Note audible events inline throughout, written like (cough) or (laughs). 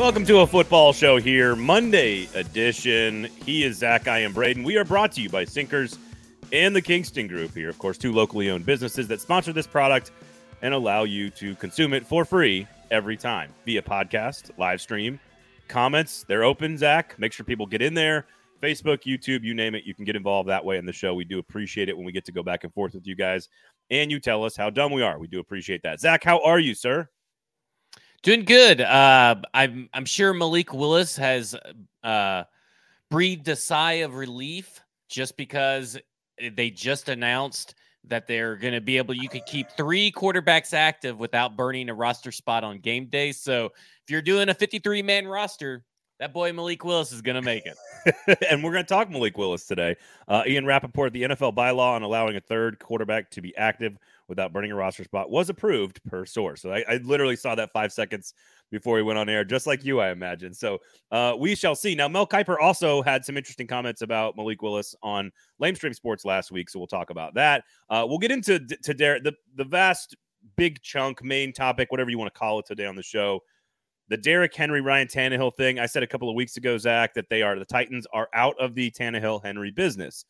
Welcome to a football show here, Monday edition. He is Zach, I am Braden. We are brought to you by Sinkers and the Kingston Group here. Of course, two locally owned businesses that sponsor this product and allow you to consume it for free every time via podcast, live stream, comments. They're open, Zach. Make sure people get in there. Facebook, YouTube, you name it. You can get involved that way in the show. We do appreciate it when we get to go back and forth with you guys and you tell us how dumb we are. We do appreciate that. Zach, how are you, sir? Doing good. Uh, I'm I'm sure Malik Willis has uh, breathed a sigh of relief just because they just announced that they're going to be able. You could keep three quarterbacks active without burning a roster spot on game day. So if you're doing a 53 man roster, that boy Malik Willis is going to make it. (laughs) and we're going to talk Malik Willis today. Uh, Ian Rapoport, the NFL bylaw on allowing a third quarterback to be active without burning a roster spot was approved per source. So I, I literally saw that five seconds before he went on air, just like you, I imagine. So uh, we shall see. Now, Mel Kiper also had some interesting comments about Malik Willis on Lamestream Sports last week, so we'll talk about that. Uh, we'll get into to Derek, the the vast big chunk main topic, whatever you want to call it today on the show the Derrick Henry Ryan Tannehill thing. I said a couple of weeks ago, Zach, that they are the Titans are out of the Tannehill Henry business.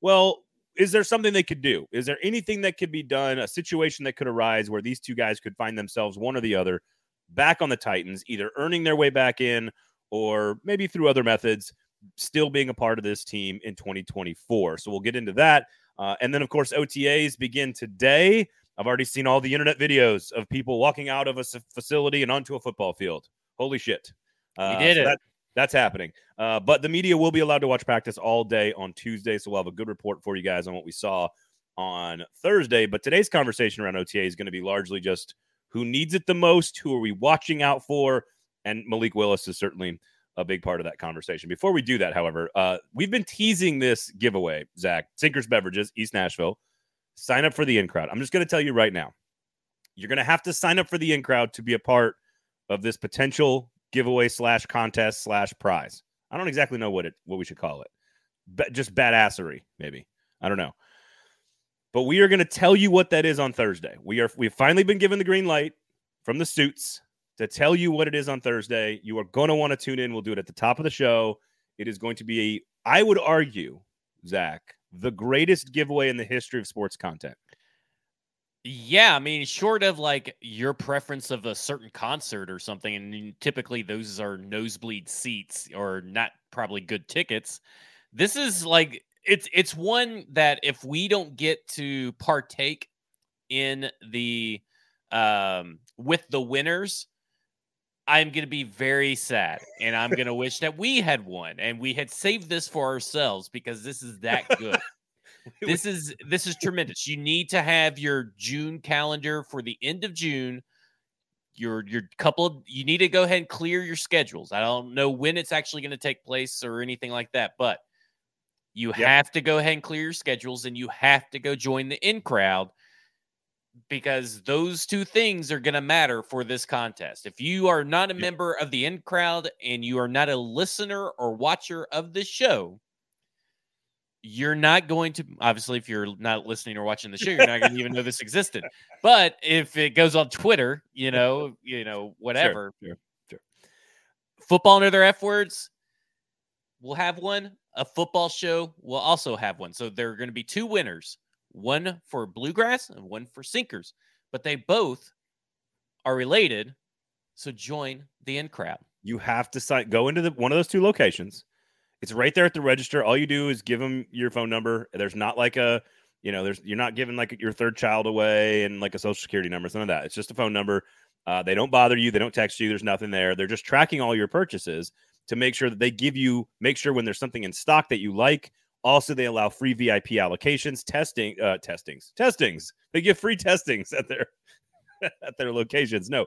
Well, is there something they could do? Is there anything that could be done? A situation that could arise where these two guys could find themselves one or the other back on the Titans, either earning their way back in or maybe through other methods, still being a part of this team in 2024. So we'll get into that. Uh, and then, of course, OTAs begin today. I've already seen all the internet videos of people walking out of a facility and onto a football field. Holy shit. Uh, did so it. That, that's happening. Uh, but the media will be allowed to watch practice all day on Tuesday. So we'll have a good report for you guys on what we saw on Thursday. But today's conversation around OTA is going to be largely just who needs it the most, who are we watching out for? And Malik Willis is certainly a big part of that conversation. Before we do that, however, uh, we've been teasing this giveaway, Zach. Sinkers Beverages, East Nashville sign up for the in crowd. I'm just going to tell you right now, you're going to have to sign up for the in crowd to be a part of this potential giveaway slash contest slash prize. I don't exactly know what it what we should call it. Just badassery, maybe. I don't know. But we are going to tell you what that is on Thursday. We are we've finally been given the green light from the suits to tell you what it is on Thursday. You are going to want to tune in. We'll do it at the top of the show. It is going to be, I would argue, Zach, the greatest giveaway in the history of sports content. Yeah, I mean, short of like your preference of a certain concert or something, and typically those are nosebleed seats or not probably good tickets. This is like it's it's one that if we don't get to partake in the um with the winners, I'm going to be very sad and I'm going to wish that we had won and we had saved this for ourselves because this is that (laughs) good. (laughs) this is this is tremendous. You need to have your June calendar for the end of June. Your your couple of you need to go ahead and clear your schedules. I don't know when it's actually going to take place or anything like that, but you yep. have to go ahead and clear your schedules and you have to go join the in crowd because those two things are going to matter for this contest. If you are not a yep. member of the in crowd and you are not a listener or watcher of the show, you're not going to obviously if you're not listening or watching the show, you're not going to even know this existed. But if it goes on Twitter, you know, you know, whatever. Sure, sure, sure. Football and other F words, we'll have one. A football show will also have one. So there are going to be two winners one for bluegrass and one for sinkers, but they both are related. So join the in crowd. You have to sign, go into the, one of those two locations. It's right there at the register. All you do is give them your phone number. There's not like a, you know, there's you're not giving like your third child away and like a social security number, none of that. It's just a phone number. Uh, they don't bother you. They don't text you. There's nothing there. They're just tracking all your purchases to make sure that they give you, make sure when there's something in stock that you like also, they allow free VIP allocations, testing, uh, testings, testings. They give free testings at their (laughs) at their locations. No,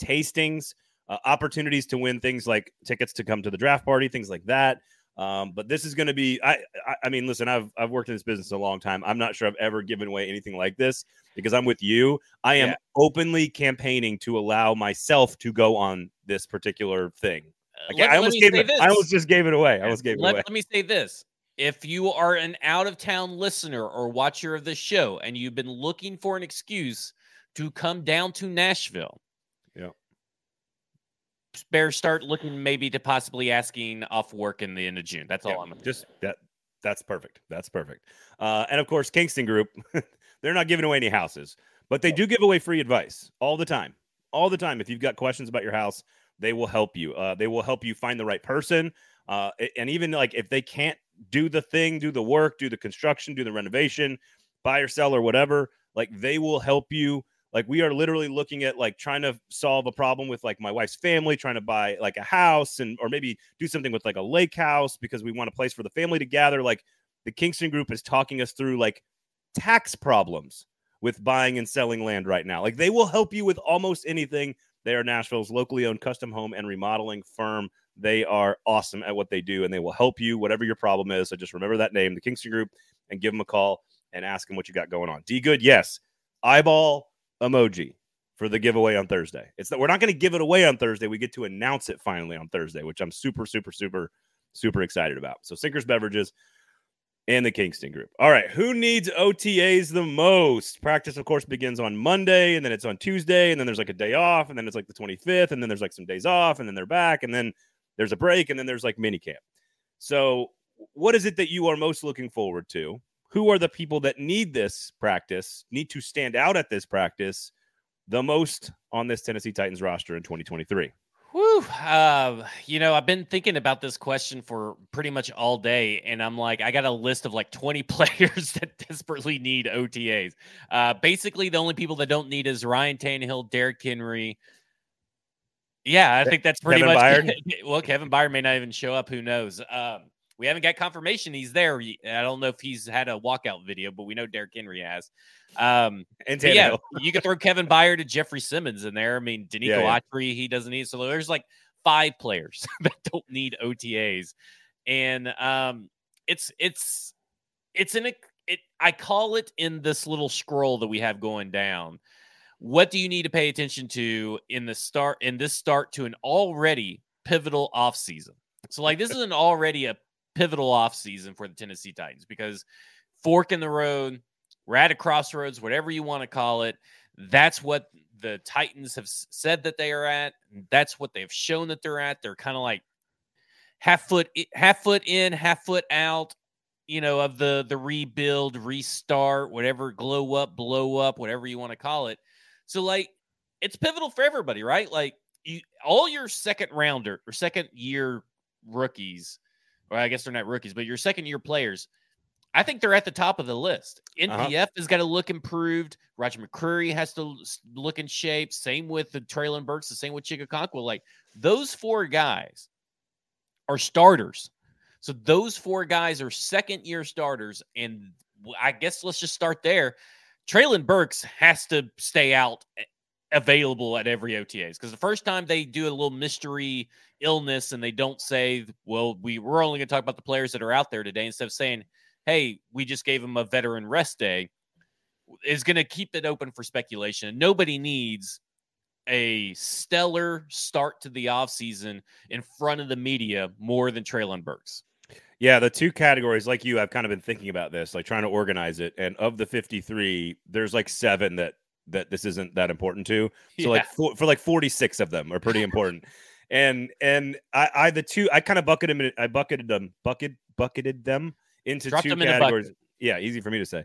tastings, uh, opportunities to win things like tickets to come to the draft party, things like that. Um, but this is going to be, I, I, I, mean, listen, I've, I've worked in this business a long time. I'm not sure I've ever given away anything like this because I'm with you. I am yeah. openly campaigning to allow myself to go on this particular thing. Like, let, I almost gave it, I almost just gave it away. I almost gave let, it away. Let me say this if you are an out of town listener or watcher of the show and you've been looking for an excuse to come down to Nashville. Bears start looking maybe to possibly asking off work in the end of June. That's all Yeah, I'm gonna just that. That's perfect. That's perfect. Uh, and of course, Kingston Group, (laughs) they're not giving away any houses, but they do give away free advice all the time. All the time. If you've got questions about your house, they will help you. Uh, they will help you find the right person. Uh, and even like if they can't do the thing, do the work, do the construction, do the renovation, buy or sell or whatever, like they will help you. Like we are literally looking at like trying to solve a problem with like my wife's family, trying to buy like a house and or maybe do something with like a lake house because we want a place for the family to gather. Like the Kingston Group is talking us through like tax problems with buying and selling land right now. Like they will help you with almost anything. They are Nashville's locally owned custom home and remodeling firm. They are awesome at what they do and they will help you whatever your problem is. So just remember that name, the Kingston Group, and give them a call and ask them what you got going on. D good, yes. Eyeball emoji for the giveaway on Thursday. It's that we're not going to give it away on Thursday. We get to announce it finally on Thursday, which I'm super, super, super, super excited about. So Sinkers Beverages and the Kingston Group. All right, who needs OTAs the most? Practice, of course, begins on Monday, and then it's on Tuesday, and then there's like a day off, and then it's like the 25th, and then there's like some days off, and then they're back, and then there's a break, and then there's like mini camp. So, what is it that you are most looking forward to? Who are the people that need this practice, need to stand out at this practice the most on this Tennessee Titans roster in 2023? Whew. Uh, you know, I've been thinking about this question for pretty much all day, and I'm like, I got a list of like 20 (laughs) players that desperately need OTAs. Uh, basically, the only people that don't need is Ryan Tannehill, Derrick Henry. Yeah, I think that's pretty Kevin much. (laughs) Well, Kevin Byard may not even show up. Who knows? Um, we haven't got confirmation he's there. I don't know if he's had a walkout video, but we know Derrick Henry has. Um, And yeah, you could throw Kevin Byard to Jeffrey Simmons in there. I mean, Denico Yeah, yeah. Autry, he doesn't need. So there's like five players (laughs) that don't need OTAs, and um, it's it's it's in a it. I call it in this little scroll that we have going down. What do you need to pay attention to in the start in this start to an already pivotal offseason? So like this is an already a pivotal offseason for the Tennessee Titans because fork in the road, we're at a crossroads, whatever you want to call it. That's what the Titans have said that they are at. That's what they've shown that they're at. They're kind of like half foot, half foot in, half foot out. You know, of the the rebuild, restart, whatever, glow up, blow up, whatever you want to call it. So, like, it's pivotal for everybody, right? Like, you, all your second rounder or second year rookies, or I guess they're not rookies, but your second year players, I think they're at the top of the list. Uh-huh. NPF has got to look improved. Roger McCreary has to look in shape. Same with the Treylon Burks. The same with Chig Okonkwo. Like those four guys are starters. So those four guys are second year starters, and I guess let's just start there. Treylon Burks has to stay out eh, available at every OTAs because the first time they do a little mystery illness and they don't say, well, we we're only going to talk about the players that are out there today instead of saying, hey, we just gave him a veteran rest day, is going to keep it open for speculation. Nobody needs a stellar start to the offseason in front of the media more than Treylon Burks. Yeah, the two categories, like you, I've kind of been thinking about this, like trying to organize it. And of the 53, there's like seven that that this isn't that important to. So like (laughs) for, for like 46 of them are pretty important. And and I, I the two I kind of bucketed them. I bucketed them, bucket bucketed them into Dropped two them categories. bucket. Yeah, easy for me to say.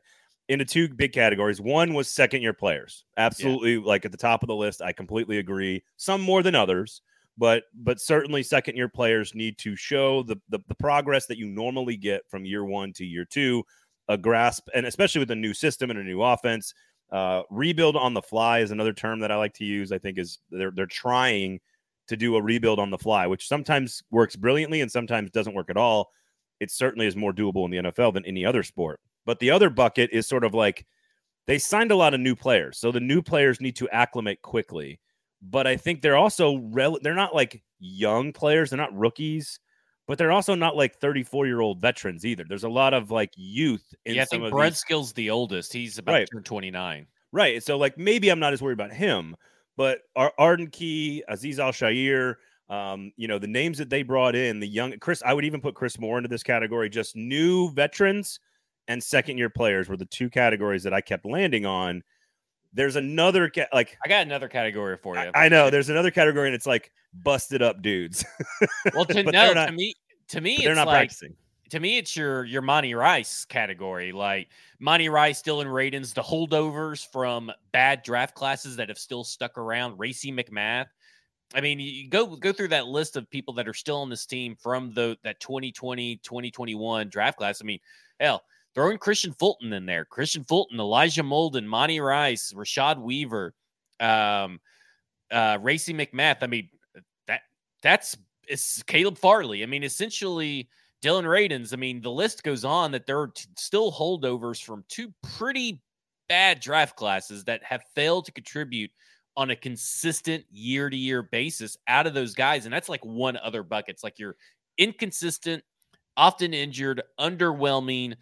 Into two big categories. One was second year players. Absolutely, like at the top of the list. I completely agree. Some more than others but but certainly second year players need to show the, the the progress that you normally get from year one to year two a grasp and especially with a new system and a new offense uh, rebuild on the fly is another term that i like to use i think is they're they're trying to do a rebuild on the fly which sometimes works brilliantly and sometimes doesn't work at all it certainly is more doable in the nfl than any other sport but the other bucket is sort of like they signed a lot of new players so the new players need to acclimate quickly but I think they're also rel- they're not like young players, they're not rookies, but they're also not like 34 year old veterans either. There's a lot of like youth in yeah, I think Brent these. Skill's the oldest. He's about Right. 29. Right. So like maybe I'm not as worried about him, but Ar- Arden Key, Azeez Al-Shaair, um, you know, the names that they brought in, the young Chris, I would even put Chris Moore into this category, just new veterans and second year players were the two categories that I kept landing on. There's another ca- like I got another category for you. I, I know there's another category and it's like busted up dudes. Well, (laughs) to no, not- to me, to me, they're it's not like practicing. To me, it's your your Monty Rice category. Like Monty Rice, Dillon Radunz, the holdovers from bad draft classes that have still stuck around. Racey McMath. I mean, you go go through that list of people that are still on this team from the that 2020, 2021 draft class. I mean, hell, throwing Kristian Fulton in there. Kristian Fulton, Elijah Molden, Monty Rice, Rashad Weaver, um, uh, Racey McMath. I mean, that that's it's Caleb Farley. I mean, essentially Dillon Radunz. I mean, the list goes on that there are t- still holdovers from two pretty bad draft classes that have failed to contribute on a consistent year to year basis out of those guys. And that's like one other bucket. It's like you're inconsistent, often injured, underwhelming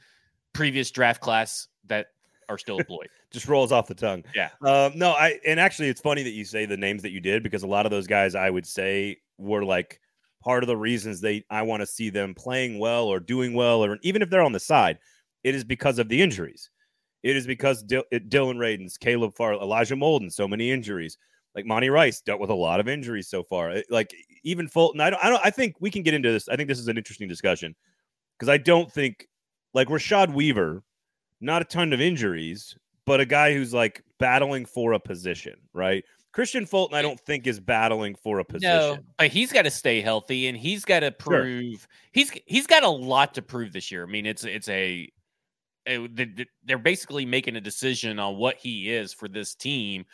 previous draft class that are still (laughs) employed. Just rolls off the tongue. Yeah. Um, no, I and actually it's funny that you say the names that you did because a lot of those guys I would say were like part of the reasons they I want to see them playing well or doing well or even if they're on the side, it is because of the injuries. It is because it- Dillon Radunz, Caleb Farley, Elijah Molden, so many injuries. Like Monty Rice dealt with a lot of injuries so far. Like even Fulton, I don't, I don't. I think we can get into this. I think this is an interesting discussion because I don't think like Rashad Weaver, not a ton of injuries, but a guy who's like battling for a position, right? Kristian Fulton, I don't think is battling for a position. No, but he's got to stay healthy and he's got to Sure. prove he's he's got a lot to prove this year. I mean, it's it's a, a- th- th- they're basically making a decision on what he is for this team,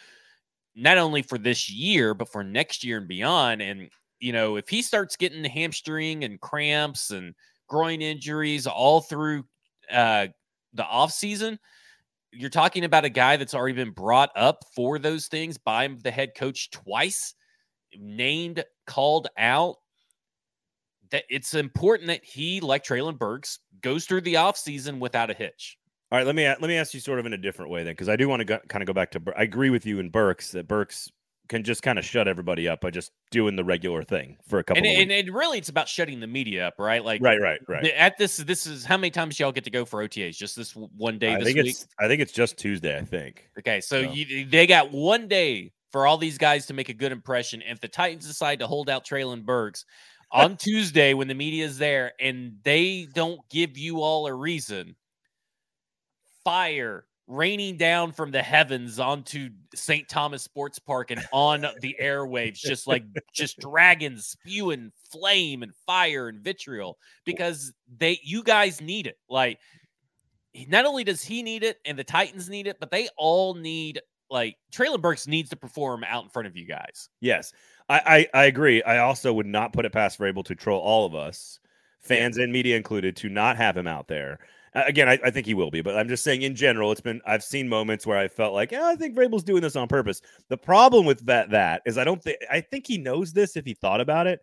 not only for this year but for next year and beyond. And you know, if he starts getting hamstring and cramps and groin injuries all through uh, the off season, you're talking about a guy that's already been brought up for those things by the head coach twice named, called out, that it's important that he, like Treylon Burks, goes through the offseason without a hitch. All right, let me let me ask you sort of in a different way then, because I do want to go, kind of go back to. I agree with you in Burks that Burks can just kind of shut everybody up by just doing the regular thing for a couple. And, of and, and really, it's about shutting the media up, right? Like, right, right, right. at this, this is how many times y'all get to go for OTAs? Just this one day I this think week? it's I think it's just Tuesday. I think. Okay, so So- you, they got one day for all these guys to make a good impression. And if the Titans decide to hold out Treylon Burks (laughs) on Tuesday when the media is there and they don't give you all a reason, fire raining down from the heavens onto St. Thomas Sports Park and on the airwaves, just like just dragons spewing flame and fire and vitriol because they you guys need it. Like not only does he need it and the Titans need it, but they all need like Treylon Burks needs to perform out in front of you guys. Yes, I, I I agree. I also would not put it past Vrabel to troll all of us, fans and media included, to not have him out there. Uh, Again, I, I think he will be, but I'm just saying in general, it's been I've seen moments where I felt like, yeah, I think Vrabel's doing this on purpose. The problem with that that is I don't think I think he knows this if he thought about it.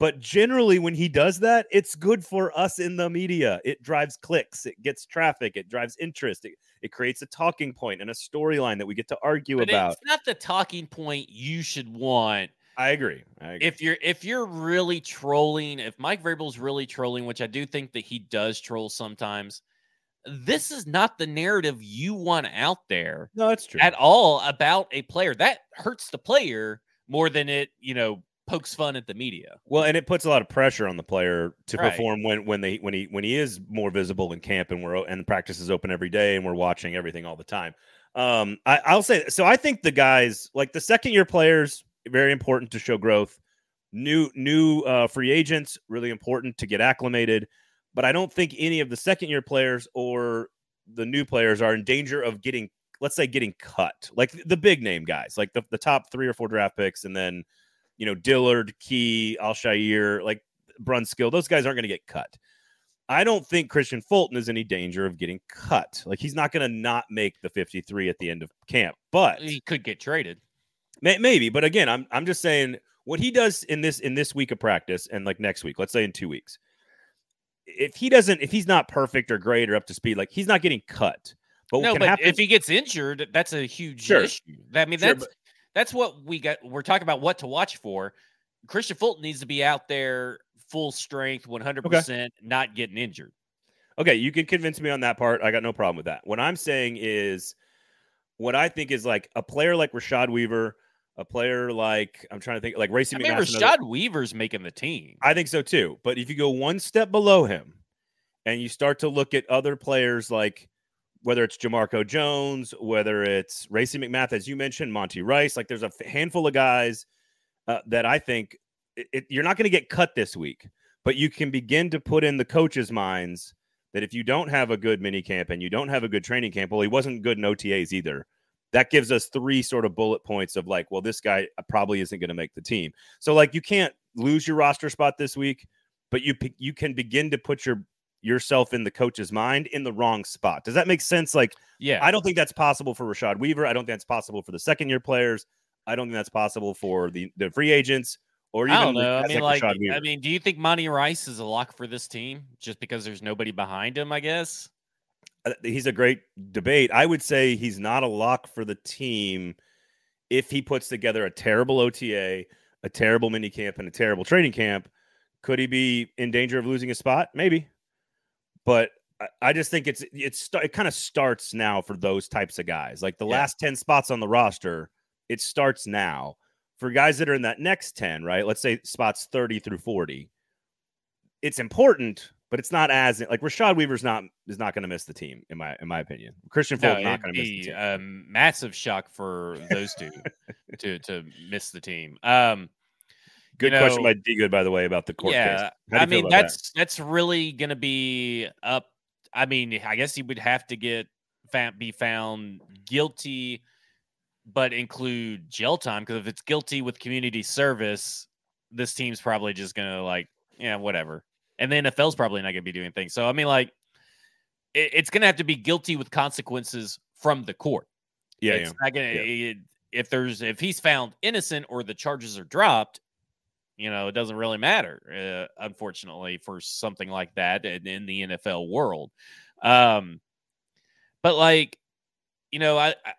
But generally, when he does that, it's good for us in the media. It drives clicks, it gets traffic, it drives interest, it, it creates a talking point and a storyline that we get to argue But about. it's not the talking point you should want I agree. I agree. if you're if you're really trolling, if Mike Vrabel's really trolling, which I do think that he does troll sometimes, this is not the narrative you want out there no, that's true. at all about a player. That hurts the player more than it, you know, pokes fun at the media. Well, and it puts a lot of pressure on the player to Right. perform when when they when he when he is more visible in camp and we're and practice is open every day and we're watching everything all the time. Um, I, I'll say so. I think the guys like the second year players very important to show growth. New new uh, free agents really important to get acclimated, but I don't think any of the second year players or the new players are in danger of getting let's say getting cut like the big name guys like the, the top three or four draft picks and then you know, Dillard, Key, Al-Shaair, like Brunskill, those guys aren't going to get cut. I don't think Kristian Fulton is any danger of getting cut. Like he's not going to not make the 53 at the end of camp, but He could get traded. May, maybe. But again, I'm I'm just saying what he does in this in this week of practice and like next week, let's say in two weeks, if he doesn't, if he's not perfect or great or up to speed, like he's not getting cut. But what no, can but happen? if he gets injured, that's a huge Sure. issue. I mean, Sure, that's that's what we got. We're talking about what to watch for. Kristian Fulton needs to be out there full strength, one hundred percent, not getting injured. Okay, you can convince me on that part. I got no problem with that. What I'm saying is what I think is like a player like Rashad Weaver, a player like I'm trying to think like Racy I mean, McMaster. Rashad Weaver's making the team. I think so too. But if you go one step below him and you start to look at other players like whether it's Jamarco Jones, whether it's Racey McMath, as you mentioned, Monty Rice, like there's a handful of guys uh, that I think it, it, you're not going to get cut this week, but you can begin to put in the coaches' minds that if you don't have a good mini camp and you don't have a good training camp, well, he wasn't good in OTAs either. That gives us three sort of bullet points of like, well, this guy uh, probably isn't going to make the team. So like, you can't lose your roster spot this week, but you you can begin to put your yourself in the coach's mind in the wrong spot. Does that make sense? Like, yeah, I don't think that's possible for Rashad Weaver. I don't think that's possible for the second year players. I don't think that's possible for the the free agents or even I don't know. I mean, like, like I mean, do you think Monty Rice is a lock for this team just because there's nobody behind him? I guess Uh, he's a great debate. I would say he's not a lock for the team if he puts together a terrible OTA, a terrible mini camp, and a terrible training camp. Could he be in danger of losing a spot? Maybe, but I just think it's it's it kind of starts now for those types of guys. Like the yeah. last ten spots on the roster, it starts now for guys that are in that next 10, right? Let's say spots 30 through 40. It's important, but it's not as like Rashad Weaver's not is not going to miss the team in my in my opinion. Kristian Fulton no, not going to miss the team. A massive shock for those two (laughs) to to miss the team. Um Good you know, question by D Good, by the way, about the court yeah, I mean that's that? that's really going to be up. I mean, I guess he would have to get be found guilty but include jail time because if it's guilty with community service, this team's probably just gonna like, yeah, whatever. And the NFL's probably not gonna be doing things. So I mean, like, it, it's gonna have to be guilty with consequences from the court. Yeah, it's yeah. not gonna. Yeah. It, if there's if he's found innocent or the charges are dropped, you know, it doesn't really matter. Uh, unfortunately, for something like that in, in the NFL world. Um, but like, you know, I, I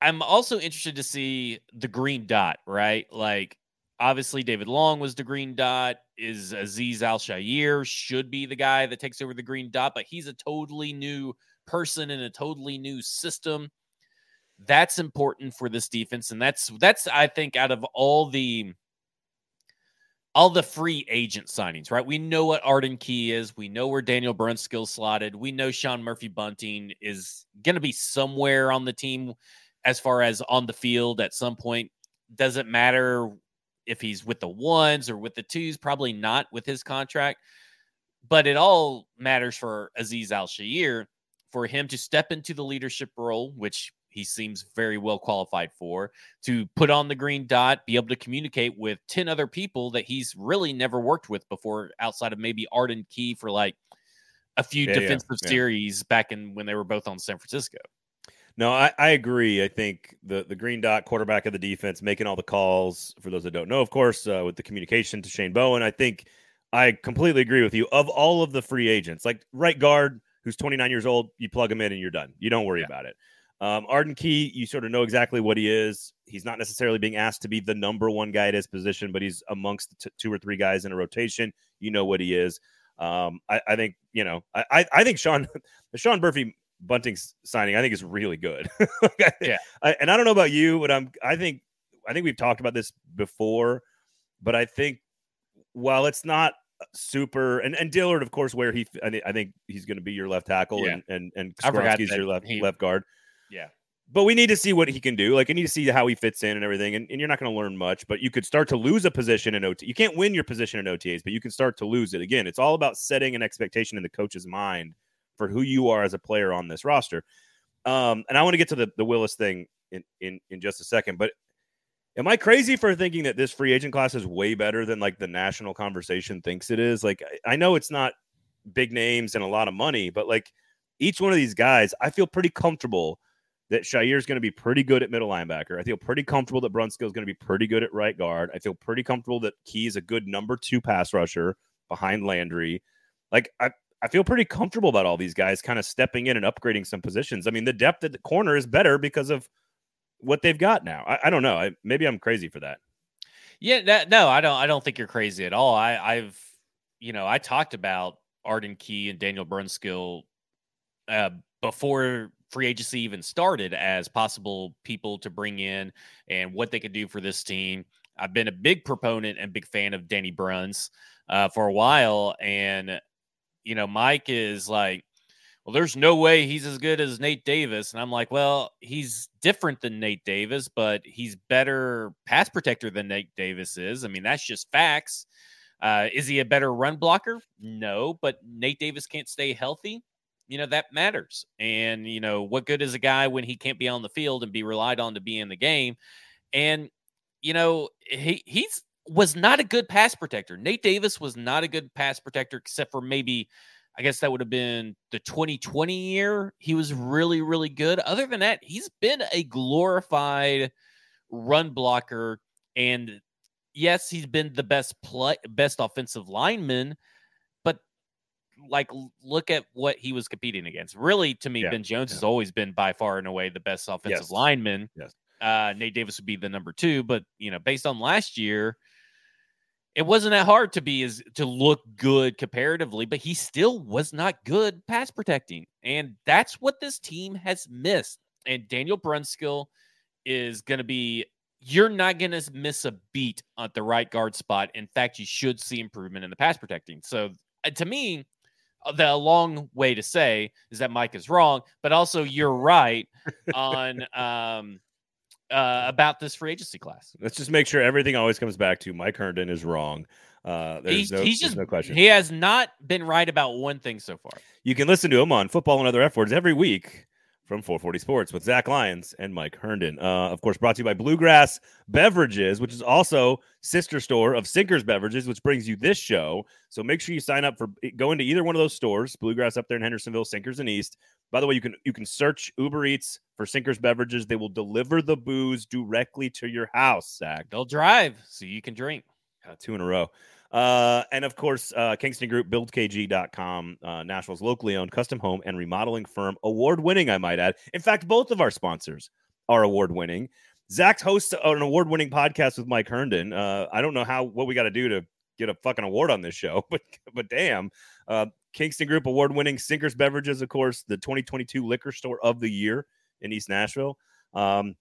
I'm also interested to see the green dot, right? Like, obviously, David Long was the green dot. Is Azeez Al-Shaair should be the guy that takes over the green dot, but he's a totally new person in a totally new system. That's important for this defense, and that's that's I think out of all the all the free agent signings, right? We know what Arden Key is. We know where Daniel Brunskill slotted. We know Sean Murphy Bunting is going to be somewhere on the team as far as on the field at some point. Doesn't matter if he's with the ones or with the twos, probably not with his contract. But it all matters for Azeez Al-Shaair for him to step into the leadership role, which he seems very well qualified for, to put on the green dot, be able to communicate with 10 other people that he's really never worked with before, outside of maybe Arden Key for like a few yeah, defensive yeah, yeah. series back in when they were both on San Francisco. No, I, I agree. I think the the green dot quarterback of the defense making all the calls. For those that don't know, of course, uh, with the communication to Shane Bowen, I think I completely agree with you. Of all of the free agents, like right guard, who's 29 years old, you plug him in and you're done. You don't worry yeah. about it. Um, Arden Key, you sort of know exactly what he is. He's not necessarily being asked to be the number one guy at his position, but he's amongst t- two or three guys in a rotation. You know what he is. Um, I, I, think you know. I, I think Sean, (laughs) Sean Murphy Bunting's signing, I think is really good. (laughs) yeah, I, and I don't know about you, but I'm. I think I think we've talked about this before, but I think while it's not super and, and Dillard, of course, where he I, think he's going to be your left tackle yeah. and and and Skoronski's your left he, left guard. Yeah. But we need to see what he can do. Like, I need to see how he fits in and everything. And, and you're not going to learn much, but you could start to lose a position in OT. You can't win your position in OTAs, but you can start to lose it. Again, it's all about setting an expectation in the coach's mind for who you are as a player on this roster. Um, and I want to get to the, the Willis thing in, in, in just a second, but am I crazy for thinking that this free agent class is way better than like the national conversation thinks it is? Like, I, I know it's not big names and a lot of money, but like each one of these guys, I feel pretty comfortable that Shaair is going to be pretty good at middle linebacker. I feel pretty comfortable that Brunskill is going to be pretty good at right guard. I feel pretty comfortable that Key is a good number two pass rusher behind Landry. Like I, I feel pretty comfortable about all these guys kind of stepping in and upgrading some positions. I mean, the depth at the corner is better because of what they've got now. I, I don't know. I, maybe I'm crazy for that. Yeah, that, no, I don't. I don't think you're crazy at all. I, I've, you know, I talked about Arden Key and Daniel Brunskill uh, before free agency even started as possible people to bring in and what they could do for this team. I've been a big proponent and big fan of Danny Bruns uh, for a while, and you know, Mike is like, well, there's no way he's as good as Nate Davis. And I'm like, well, he's different than Nate Davis, but he's better pass protector than Nate Davis is. I mean, that's just facts. Uh, is he a better run blocker? No, but Nate Davis can't stay healthy. You know, that matters. And, you know, what good is a guy when he can't be on the field and be relied on to be in the game? And, you know, he he's was not a good pass protector. Nate Davis was not a good pass protector, except for maybe I guess that would have been the 2020 year. He was really, really good. Other than that, he's been a glorified run blocker. And yes, he's been the best play, best offensive lineman. But like, look at what he was competing against. Really, to me, yeah, Ben Jones yeah. has always been by far and away the best offensive yes. lineman. Yes. Uh, Nate Davis would be the number two, but you know, based on last year, it wasn't that hard to be as to look good comparatively, but he still was not good pass protecting. And that's what this team has missed. And Daniel Brunskill is going to be you're not going to miss a beat at the right guard spot. In fact, you should see improvement in the pass protecting. So uh, to me, uh, the long way to say is that Mike is wrong, but also you're right (laughs) on um, uh, about this free agency class. Let's just make sure everything always comes back to Mike Herndon is wrong. Uh, he's, no, he's just no question. He has not been right about one thing so far. You can listen to him on Football and Other F Words every week from 440 Sports with Zach Lyons and Mike Herndon. Uh, of course, brought to you by Bluegrass Beverages, which is also sister store of Sinkers Beverages, which brings you this show. So make sure you sign up for go into either one of those stores. Bluegrass up there in Hendersonville, Sinkers and East. By the way, you can you can search Uber Eats for Sinkers Beverages. They will deliver the booze directly to your house. Zach, they'll drive so you can drink. Uh, two in a row. Uh, and of course, uh, Kingston Group, buildkg.com, uh, Nashville's locally owned custom home and remodeling firm, award winning, I might add. In fact, both of our sponsors are award winning. Zach hosts an award winning podcast with Mike Herndon. Uh, I don't know how what we got to do to get a fucking award on this show, (laughs) but but damn. Uh, Kingston Group award winning Sinkers Beverages, of course, the 2022 liquor store of the year in East Nashville. Um,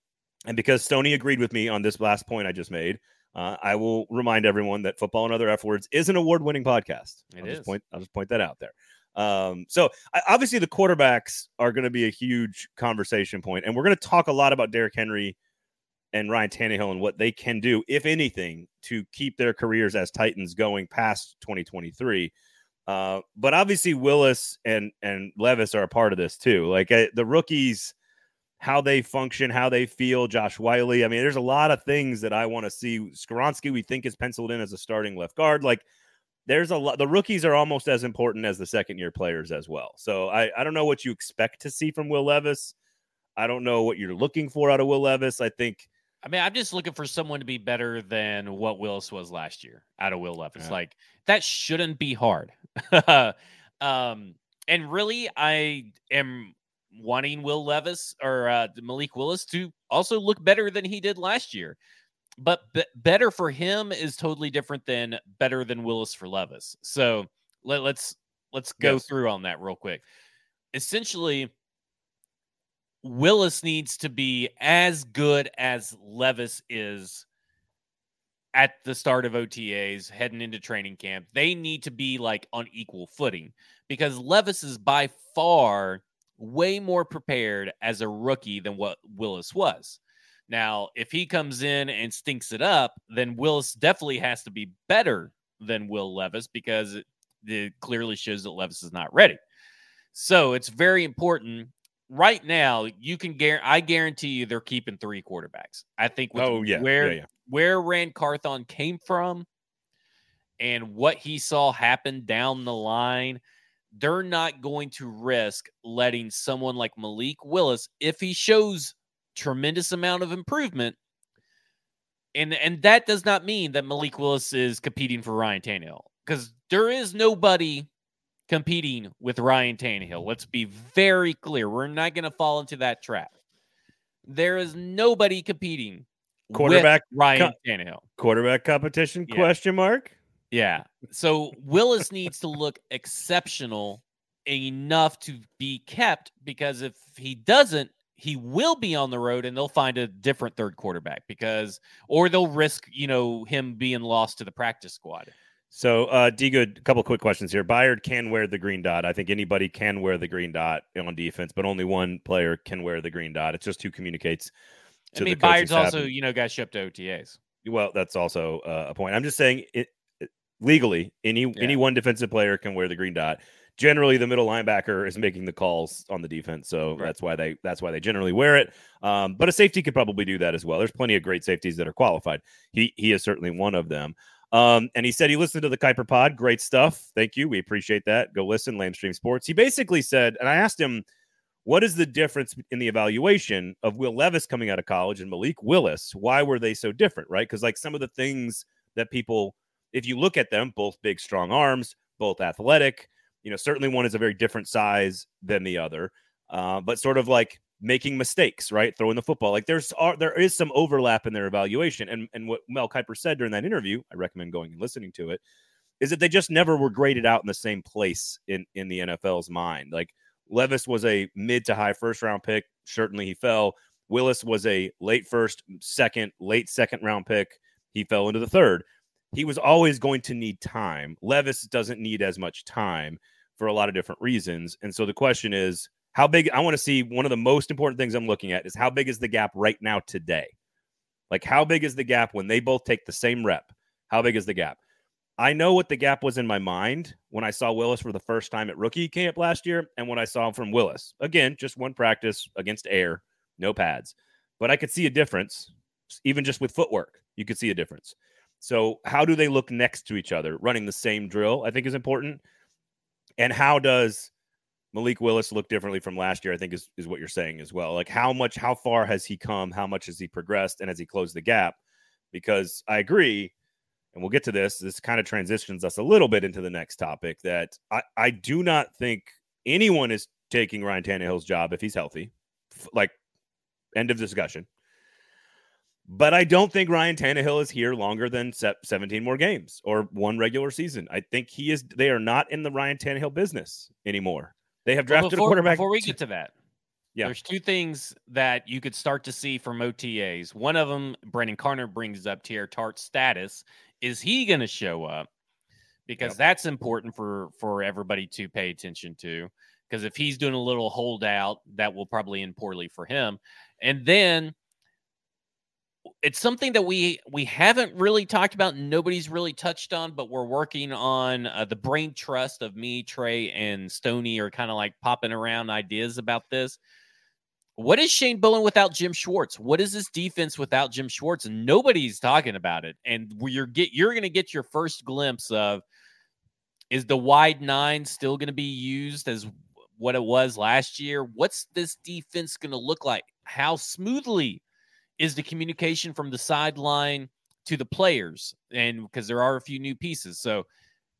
and because Stoney agreed with me on this last point I just made, uh, I will remind everyone that Football and Other F Words is an award winning podcast. It I'll is. Just point, I'll just point that out there. Um, so I, obviously the quarterbacks are going to be a huge conversation point, and we're going to talk a lot about Derrick Henry and Ryan Tannehill and what they can do, if anything, to keep their careers as Titans going past 2023. Uh, but obviously Willis and and Levis are a part of this too. Like uh, the rookies how they function, how they feel. Josh Whyle. I mean, there's a lot of things that I want to see. Skoronski, we think is penciled in as a starting left guard. Like, there's a lot. The rookies are almost as important as the second year players as well. So I, I don't know what you expect to see from Will Levis. I don't know what you're looking for out of Will Levis. I think. I mean, I'm just looking for someone to be better than what Willis was last year out of Will Levis. Yeah. Like that shouldn't be hard. (laughs) um, and really, I am wanting Will Levis or uh, Malik Willis to also look better than he did last year. But b- better for him is totally different than better than Willis for Levis. So let, us let's, let's go yes. through on that real quick. Essentially, Willis needs to be as good as Levis is at the start of OTAs, heading into training camp. They need to be like on equal footing because Levis is by far way more prepared as a rookie than what Willis was. Now, if he comes in and stinks it up, then Willis definitely has to be better than Will Levis because it, it clearly shows that Levis is not ready. So it's very important. Right now, you can guarantee. I guarantee you they're keeping three quarterbacks. I think. oh yeah, where yeah, yeah. where Ran Carthon came from, and what he saw happen down the line, they're not going to risk letting someone like Malik Willis, if he shows tremendous amount of improvement, and and that does not mean that Malik Willis is competing for Ryan Tannehill because there is nobody competing with Ryan Tannehill. Let's be very clear. We're not going to fall into that trap. There is nobody competing quarterback Ryan co- Tannehill. Quarterback competition yeah. question mark? Yeah. So Willis needs to look exceptional enough to be kept because if he doesn't, he will be on the road and they'll find a different third quarterback because, or they'll risk, you know, him being lost to the practice squad. So, uh, D good, a couple quick questions here. Byard can wear the green dot. I think anybody can wear the green dot on defense, but only one player can wear the green dot. It's just who communicates. I mean, Byard's also, you know, got shipped to OTAs. Well, that's also uh, a point. I'm just saying, it legally, any yeah. any one defensive player can wear the green dot. Generally, the middle linebacker is making the calls on the defense, so right. that's why they that's why they generally wear it. Um, but a safety could probably do that as well. There's plenty of great safeties that are qualified. He he is certainly one of them. Um, and he said he listened to the Kiper pod. Great stuff. Thank you. We appreciate that. Go listen, Lamestream Sports. He basically said, and I asked him, what is the difference in the evaluation of Will Levis coming out of college and Malik Willis? Why were they so different, right? Because, like, some of the things that people, if you look at them, both big, strong arms, both athletic, you know, certainly one is a very different size than the other, uh, but sort of like making mistakes, right? Throwing the football. Like there's are, there is some overlap in their evaluation. And and what Mel Kiper said during that interview, I recommend going and listening to it, is that they just never were graded out in the same place in in the NFL's mind. Like Levis was a mid to high first round pick. Certainly he fell. Willis was a late first, second, late second round pick. He fell into the third. He was always going to need time. Levis doesn't need as much time for a lot of different reasons. And so the question is, how big? I want to see one of the most important things I'm looking at is how big is the gap right now today? Like, how big is the gap when they both take the same rep? How big is the gap? I know what the gap was in my mind when I saw Willis for the first time at rookie camp last year and what I saw from Willis. Again, just one practice against air, no pads. But I could see a difference, even just with footwork. You could see a difference. So, how do they look next to each other? Running the same drill, I think, is important. And how does Malik Willis look differently from last year, I think is, is what you're saying as well. Like how much, how far has he come? How much has he progressed? And has he closed the gap? Because I agree, and we'll get to this. This kind of transitions us a little bit into the next topic that I, I do not think anyone is taking Ryan Tannehill's job if he's healthy. Like, end of discussion. But I don't think Ryan Tannehill is here longer than 17 more games or one regular season. I think he is. They are not in the Ryan Tannehill business anymore. They have drafted well, before, a quarterback. Before we get to that, yeah. There's two things that you could start to see from OTAs. One of them, Brandon Carner brings up Teair Tart's status. Is he going to show up? Because yep. that's important for for everybody to pay attention to. Because if he's doing a little holdout, that will probably end poorly for him. And then it's something that we we haven't really talked about nobody's really touched on but we're working on uh, the brain trust of me trey and stony are kind of like popping around ideas about this. What is shane Bowen without jim schwartz? What is this defense without jim schwartz? Nobody's talking about it. And you're get you're to get your first glimpse of is the wide nine still to be used as what it was last year? What's this defense to look like? How smoothly is the communication from the sideline to the players, and because there are a few new pieces. So,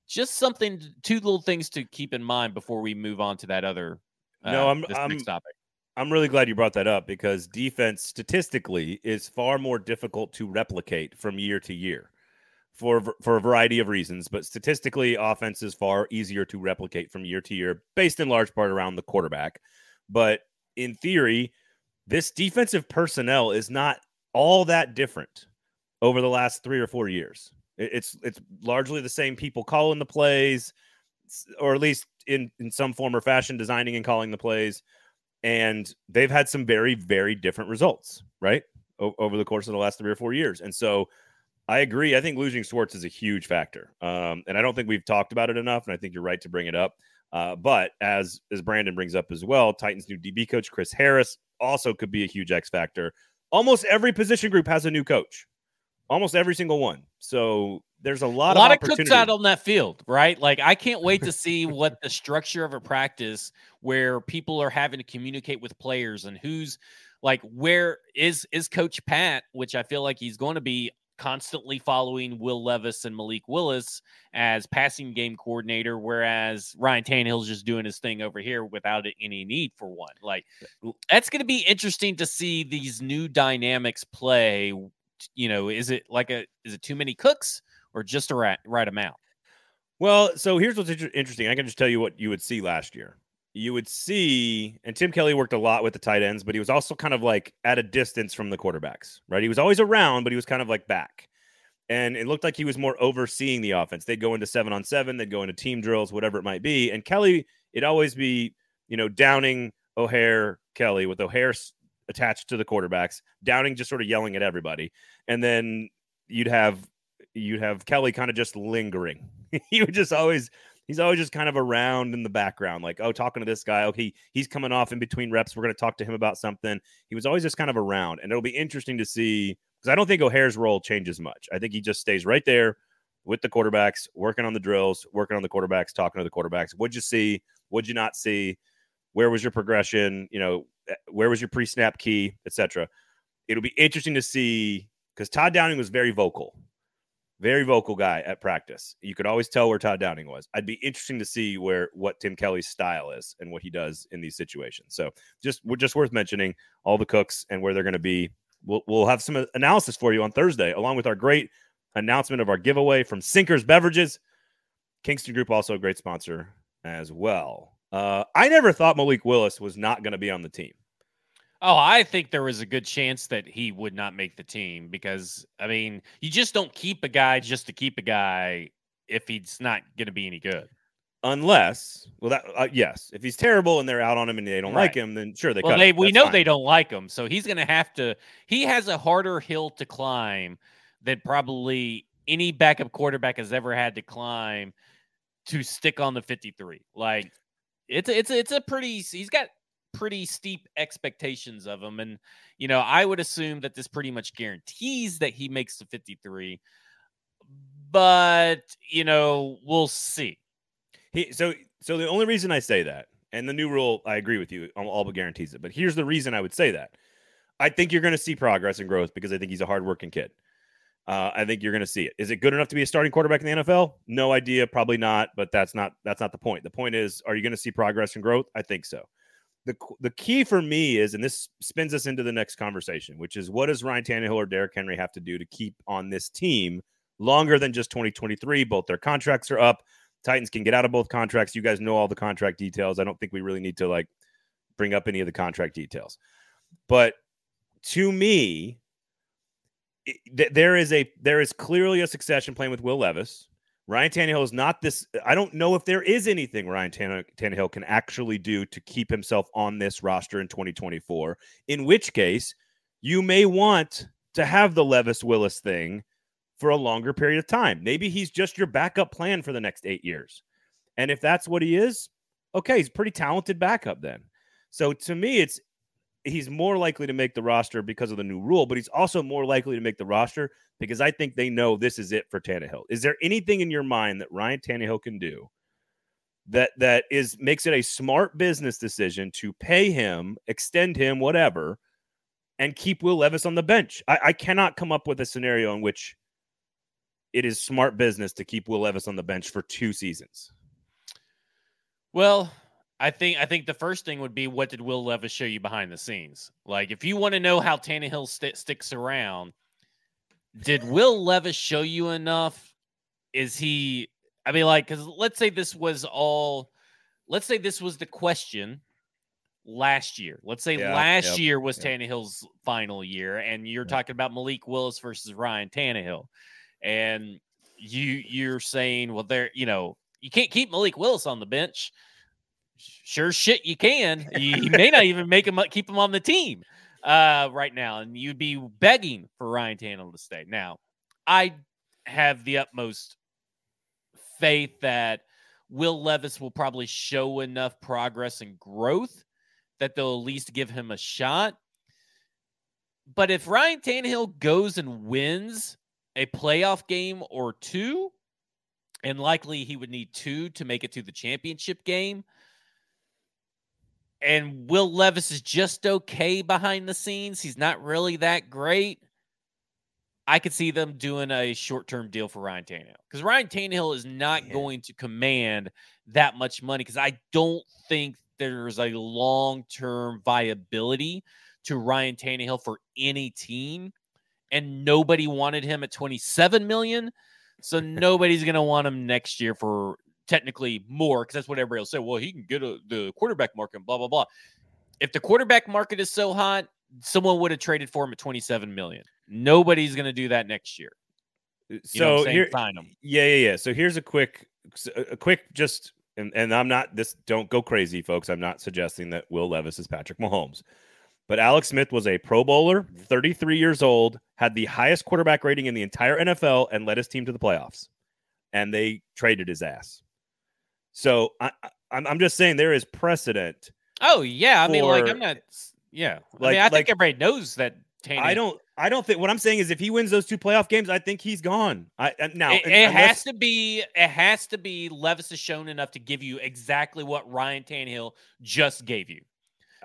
just something, two little things to keep in mind before we move on to that other. Uh, no, I'm, I'm next topic. I'm really glad you brought that up because defense statistically is far more difficult to replicate from year to year for for a variety of reasons, but statistically offense is far easier to replicate from year to year based in large part around the quarterback. But in theory, this defensive personnel is not all that different over the last three or four years. It's it's largely the same people calling the plays, or at least in in some form or fashion, designing and calling the plays. And they've had some very very different results, right, o- over the course of the last three or four years. And so, I agree. I think losing Schwartz is a huge factor, um, and I don't think we've talked about it enough. And I think you're right to bring it up. Uh, but as as Brandon brings up as well, Titans' new DB coach Chris Harris also could be a huge X factor. Almost every position group has a new coach. Almost every single one. So there's a lot, a lot of, of cooks out on that field, right? Like I can't wait to see (laughs) what the structure of a practice where people are having to communicate with players and who's like where is is Coach Pat, which I feel like he's going to be constantly following Will Levis and Malik Willis as passing game coordinator, whereas Ryan Tannehill's just doing his thing over here without any need for one. Like that's going to be interesting to see these new dynamics play. You know, is it like a is it too many cooks or just a right, right amount? Well, so here's what's inter- interesting. I can just tell you what you would see last year. You would see, and Tim Kelly worked a lot with the tight ends, but he was also kind of like at a distance from the quarterbacks, right? He was always around, but he was kind of like back. And it looked like he was more overseeing the offense. They'd go into seven on seven, they'd go into team drills, whatever it might be. And Kelly, it'd always be, you know, Downing, O'Hara, Kelly, with O'Hara attached to the quarterbacks, Downing just sort of yelling at everybody. And then you'd have you'd have Kelly kind of just lingering. (laughs) he would just always he's always just kind of around in the background, like, oh, talking to this guy. Okay, he's coming off in between reps. We're going to talk to him about something. He was always just kind of around. And it'll be interesting to see because I don't think O'Hara's role changes much. I think he just stays right there with the quarterbacks, working on the drills, working on the quarterbacks, talking to the quarterbacks. What'd you see? What'd you not see? Where was your progression? You know, eh, where was your pre-snap key, etc. It'll be interesting to see because Todd Downing was very vocal very vocal guy at practice. You could always tell where Todd Downing was. I'd be interesting to see where what Tim Kelly's style is and what he does in these situations. So just just worth mentioning all the cooks and where they're going to be. We'll we'll have some analysis for you on Thursday, along with our great announcement of our giveaway from Sinkers Beverages. Kingston Group also a great sponsor as well. Uh, I never thought Malik Willis was not going to be on the team. Oh, I think there was a good chance that he would not make the team because I mean, you just don't keep a guy just to keep a guy if he's not going to be any good. Unless, well, that uh, yes, if he's terrible and they're out on him and they don't right. like him, then sure they. Well, they, we know fine. they don't like him, so he's going to have to. He has a harder hill to climb than probably any backup quarterback has ever had to climb to stick on the fifty-three. Like it's it's it's a pretty. He's got pretty steep expectations of him. And, you know, I would assume that this pretty much guarantees that he makes the 53. But, you know, we'll see. He, so, so the only reason I say that, and the new rule, I agree with you, all but guarantees it. But here's the reason I would say that. I think you're going to see progress and growth because I think he's a hardworking kid. Uh, I think you're going to see it. Is it good enough to be a starting quarterback in the NFL? No idea, probably not. But that's not that's not the point. The point is, are you going to see progress and growth? I think so the the key for me is, and this spins us into the next conversation, which is what does Ryan Tannehill or Derrick Henry have to do to keep on this team longer than just 2023? Both their contracts are up. Titans can get out of both contracts. You guys know all the contract details. I don't think we really need to like bring up any of the contract details. But to me, it, there is a there is clearly a succession plan with Will Levis. Ryan Tannehill is not this. I don't know if there is anything Ryan Tannehill can actually do to keep himself on this roster in 2024. In which case, you may want to have the Levis Willis thing for a longer period of time. Maybe he's just your backup plan for the next eight years. And if that's what he is, okay, he's pretty talented backup then. So to me, it's he's more likely to make the roster because of the new rule, but he's also more likely to make the roster because I think they know this is it for Tannehill. Is there anything in your mind that Ryan Tannehill can do that that is makes it a smart business decision to pay him, extend him, whatever, and keep Will Levis on the bench? I, I cannot come up with a scenario in which it is smart business to keep Will Levis on the bench for two seasons. Well, I think I think the first thing would be what did Will Levis show you behind the scenes? Like if you want to know how Tannehill st- sticks around, did Will Levis show you enough? Is he? I mean, like, because let's say this was all. Let's say this was the question last year. Let's say yeah, last yep, year was yep. Tannehill's final year, and you're yep. talking about Malik Willis versus Ryan Tannehill, and you you're saying, well, there, you know, you can't keep Malik Willis on the bench sure shit you can. You, may not even make him keep him on the team uh, right now, and you'd be begging for Ryan Tannehill to stay. Now, I have the utmost faith that Will Levis will probably show enough progress and growth that they'll at least give him a shot. But if Ryan Tannehill goes and wins a playoff game or two, and likely he would need two to make it to the championship game and Will Levis is just okay behind the scenes. He's not really that great. I could see them doing a short term deal for Ryan Tannehill because Ryan Tannehill is not yeah. going to command that much money because I don't think there's a long term viability to Ryan Tannehill for any team. And nobody wanted him at 27 million. So (laughs) nobody's going to want him next year for technically more because that's what everybody will say. Well, he can get a, the quarterback market, blah blah blah. If the quarterback market is so hot, someone would have traded for him at 27 million. Nobody's going to do that next year. so here, sign him. Yeah, yeah, yeah. So here's a quick, a quick, just and and I'm not this. Don't go crazy, folks. I'm not suggesting that Will Levis is Patrick Mahomes. But Alex Smith was a Pro Bowler, mm-hmm. 33 years old, had the highest quarterback rating in the entire NFL, and led his team to the playoffs. And they traded his ass. So I, I'm, I'm just saying there is precedent. Oh yeah, I mean, like I'm not. Yeah, I mean, I think everybody knows that. Taney, I don't. I don't think. What I'm saying is, if he wins those two playoff games, I think he's gone. I uh, now it, it unless, has to be. It has to be. Levis has shown enough to give you exactly what Ryan Tannehill just gave you.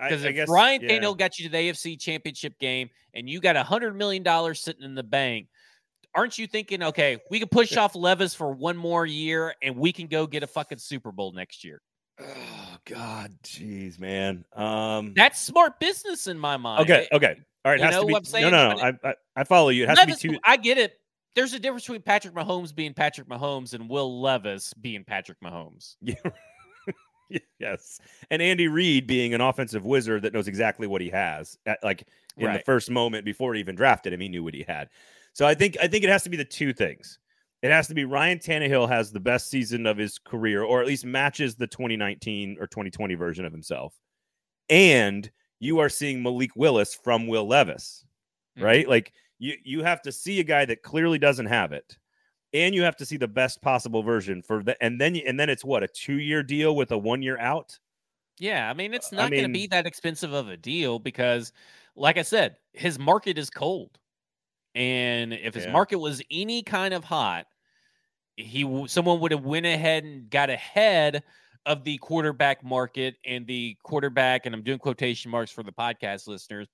Because if guess, Ryan yeah. Tannehill got you to the AFC Championship game and you got a hundred million dollars sitting in the bank, aren't you thinking, okay, we can push off Levis for one more year and we can go get a fucking Super Bowl next year? Oh God, jeez, man. Um, that's smart business in my mind. Okay, okay, all right. You know be, what I'm saying? No, no, no. I, I, I follow you. It has Levis, to be two. I get it. There's a difference between Patrick Mahomes being Patrick Mahomes and Will Levis being Patrick Mahomes. (laughs) Yeah. (laughs) yes, and Andy Reid being an offensive wizard that knows exactly what he has. At, like in right. the first moment before he even drafted him, he knew what he had. So I think I think it has to be the two things. It has to be Ryan Tannehill has the best season of his career, or at least matches the 2019 or 2020 version of himself. And you are seeing Malik Willis from Will Levis, mm-hmm. right? Like you you have to see a guy that clearly doesn't have it and you have to see the best possible version for the and then and then it's what a two year deal with a one year out. Yeah, I mean it's not going to be that expensive of a deal because, like I said, his market is cold, and if his yeah. market was any kind of hot, he someone would have went ahead and got ahead of the quarterback market and the quarterback, and I'm doing quotation marks for the podcast listeners,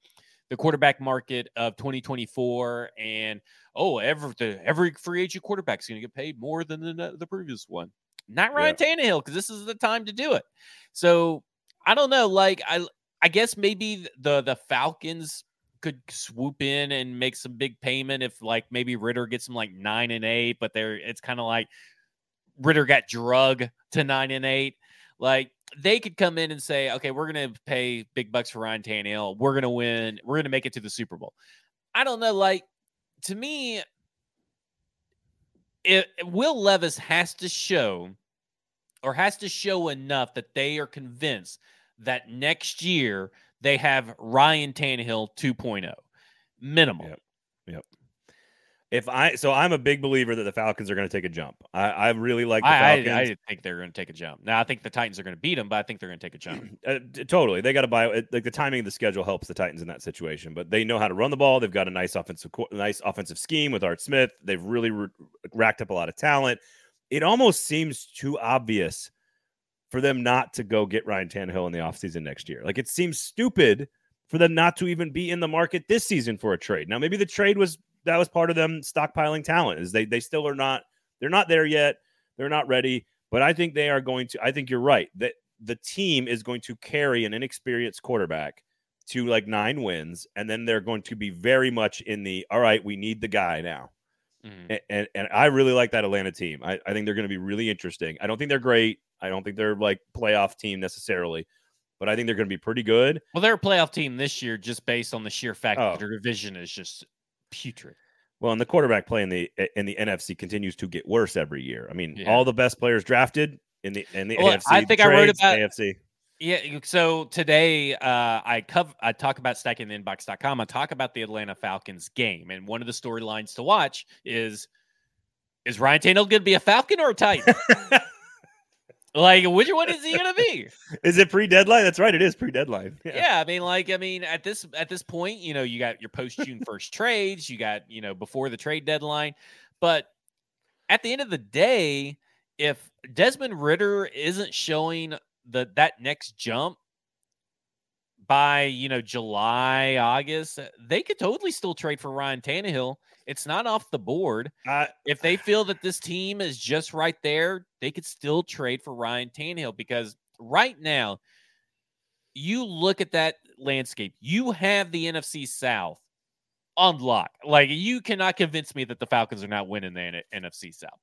the quarterback market of 2024 and oh every every free agent quarterback is going to get paid more than the, the previous one not Ryan yeah. Tannehill because this is the time to do it so I don't know like I I guess maybe the the Falcons could swoop in and make some big payment if like maybe Ridder gets them like nine and eight but they're it's kind of like Ridder got drug to nine and eight like they could come in and say, okay, we're to pay big bucks for Ryan Tannehill. We're to win. We're to make it to the Super Bowl. I don't know. Like, to me, it, Will Levis has to show or has to show enough that they are convinced that next year they have Ryan Tannehill 2.0 minimum. Yep. Yep if I so I'm a big believer that the Falcons are going to take a jump. I, I really like the Falcons. I, I, think they're going to take a jump. Now I think the Titans are going to beat them, but I think they're going to take a jump. (clears throat) uh, totally, they got to buy like the timing of the schedule helps the Titans in that situation. But they know how to run the ball. They've got a nice offensive nice offensive scheme with Art Smith. They've really re- racked up a lot of talent. It almost seems too obvious for them not to go get Ryan Tannehill in the offseason next year. Like it seems stupid for them not to even be in the market this season for a trade. Now maybe the trade was that was part of them stockpiling talent. Is they they still are not they're not there yet. They're not ready, but I think they are going to. I think you're right that the team is going to carry an inexperienced quarterback to like nine wins, and then they're going to be very much in the all right. We need the guy now. Mm-hmm. And, and, and I really like that Atlanta team. I, I think they're going to be really interesting. I don't think they're great. I don't think they're like playoff team necessarily, but I think they're going to be pretty good. Well, they're a playoff team this year just based on the sheer fact oh. that their division is just putrid. Well, and the quarterback play in the in the NFC continues to get worse every year. I mean, yeah. all the best players drafted in the in the well, AFC. I think I wrote about AFC. Yeah, so today uh, I cover I talk about stackingtheinbox.com. I talk about the Atlanta Falcons game, and one of the storylines to watch is is Ryan Tannehill going to be a Falcon or a Titan? (laughs) Like, which one is he gonna be? (laughs) is it pre-deadline? That's right. It is pre-deadline. Yeah. yeah. I mean, like, I mean, at this at this point, you know, you got your post-June (laughs) first trades, you got, you know, before the trade deadline. But at the end of the day, if Desmond Ridder isn't showing the that next jump by you know July, August, they could totally still trade for Ryan Tannehill it's not off the board. Uh, if they feel that this team is just right there, they could still trade for Ryan Tannehill because right now, you look at that landscape. You have the NFC South on lock. Like you cannot convince me that the Falcons are not winning the NFC South.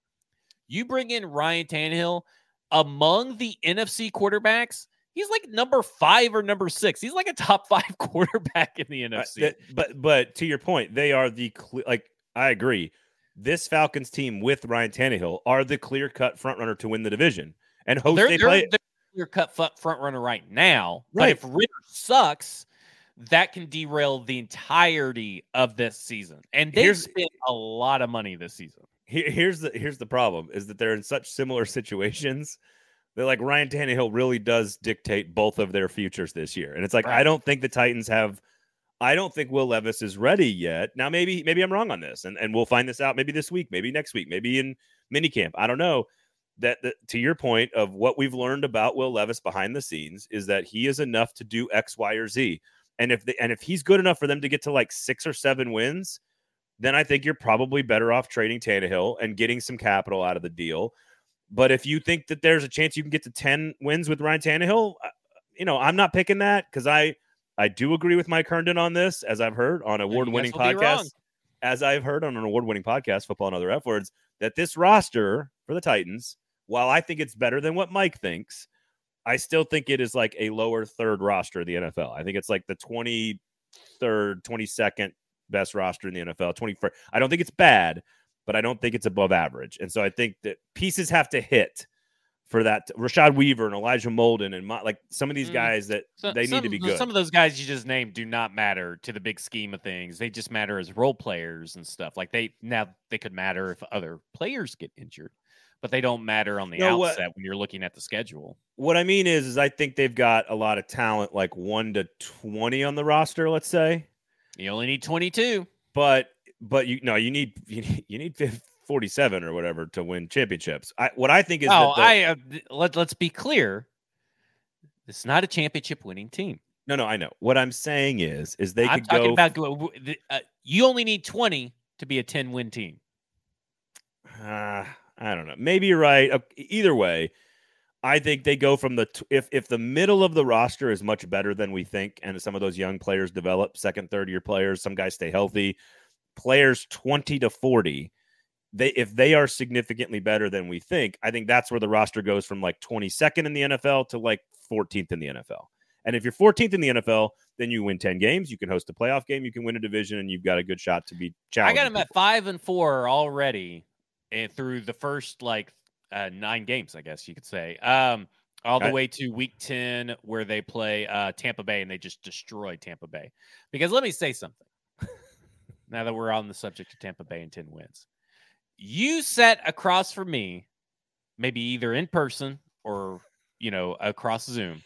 You bring in Ryan Tannehill among the NFC quarterbacks. He's like number five or number six. He's like a top five (laughs) quarterback in the NFC. Uh, but but to your point, they are the like I agree. This Falcons team with Ryan Tannehill are the clear cut front runner to win the division and host they're, they they're, play. they're clear cut front runner right now. Right. But if Ridder sucks, that can derail the entirety of this season. And they've Here's- spent a lot of money this season. Here- here's the here's the problem is that they're in such similar (laughs) situations that like Ryan Tannehill really does dictate both of their futures this year. And it's like I don't think the Titans have I don't think Will Levis is ready yet. Now maybe maybe I'm wrong on this and, and we'll find this out maybe this week, maybe next week, maybe in minicamp. I don't know. That, that to your point of what we've learned about Will Levis behind the scenes is that he is enough to do X, Y, or Z. And if the, and if he's good enough for them to get to like six or seven wins, then I think you're probably better off trading Tannehill and getting some capital out of the deal. But if you think that there's a chance you can get to 10 wins with Ryan Tannehill, uh, you know, I'm not picking that because I I do agree with Mike Herndon on this, as I've heard on award-winning will be wrong. podcasts, as I've heard on an award-winning podcast, Football and Other F Words, that this roster for the Titans, while I think it's better than what Mike thinks, I still think it is like a lower third roster of the NFL. I think it's like the 23rd, 22nd best roster in the NFL. 21st. I don't think it's bad, but I don't think it's above average. And so I think that pieces have to hit for that. Rashad Weaver and Elijah Molden and my, like some of these Mm. guys that So- they some, need to be good. Some of those guys you just named do not matter to the big scheme of things. They just matter as role players and stuff. Like they now they could matter if other players get injured, but they don't matter on the No, what- outset when you're looking at the schedule. what I mean is, is I think they've got a lot of talent, like one to 20 on the roster, let's say. You only need 22. but but you no you need (laughs) you need, you need fif- 47 or whatever to win championships i what i think is Oh, the- I uh, let let's be clear. It's not a championship winning team. no no i know what i'm saying is is they I'm could talking go about uh, you only need 20 to be a 10 win team. uh, i don't know maybe you're right either way i think they go from the t- if if the middle of the roster is much better than we think and some of those young players develop second third year players some guys stay healthy players 20 to 40 they if they are significantly better than we think, I think that's where the roster goes from like 22nd in the NFL to like 14th in the NFL. And if you're 14th in the NFL, then you win 10 games, you can host a playoff game, you can win a division, and you've got a good shot to be challenged. I got them at five and four already, and through the first like uh, nine games, I guess you could say, um, all the way to week ten where they play uh, Tampa Bay and they just destroy Tampa Bay. Because let me say something. Now that we're on the subject of Tampa Bay and ten wins, you sat across from me, maybe either in person or you know across Zoom,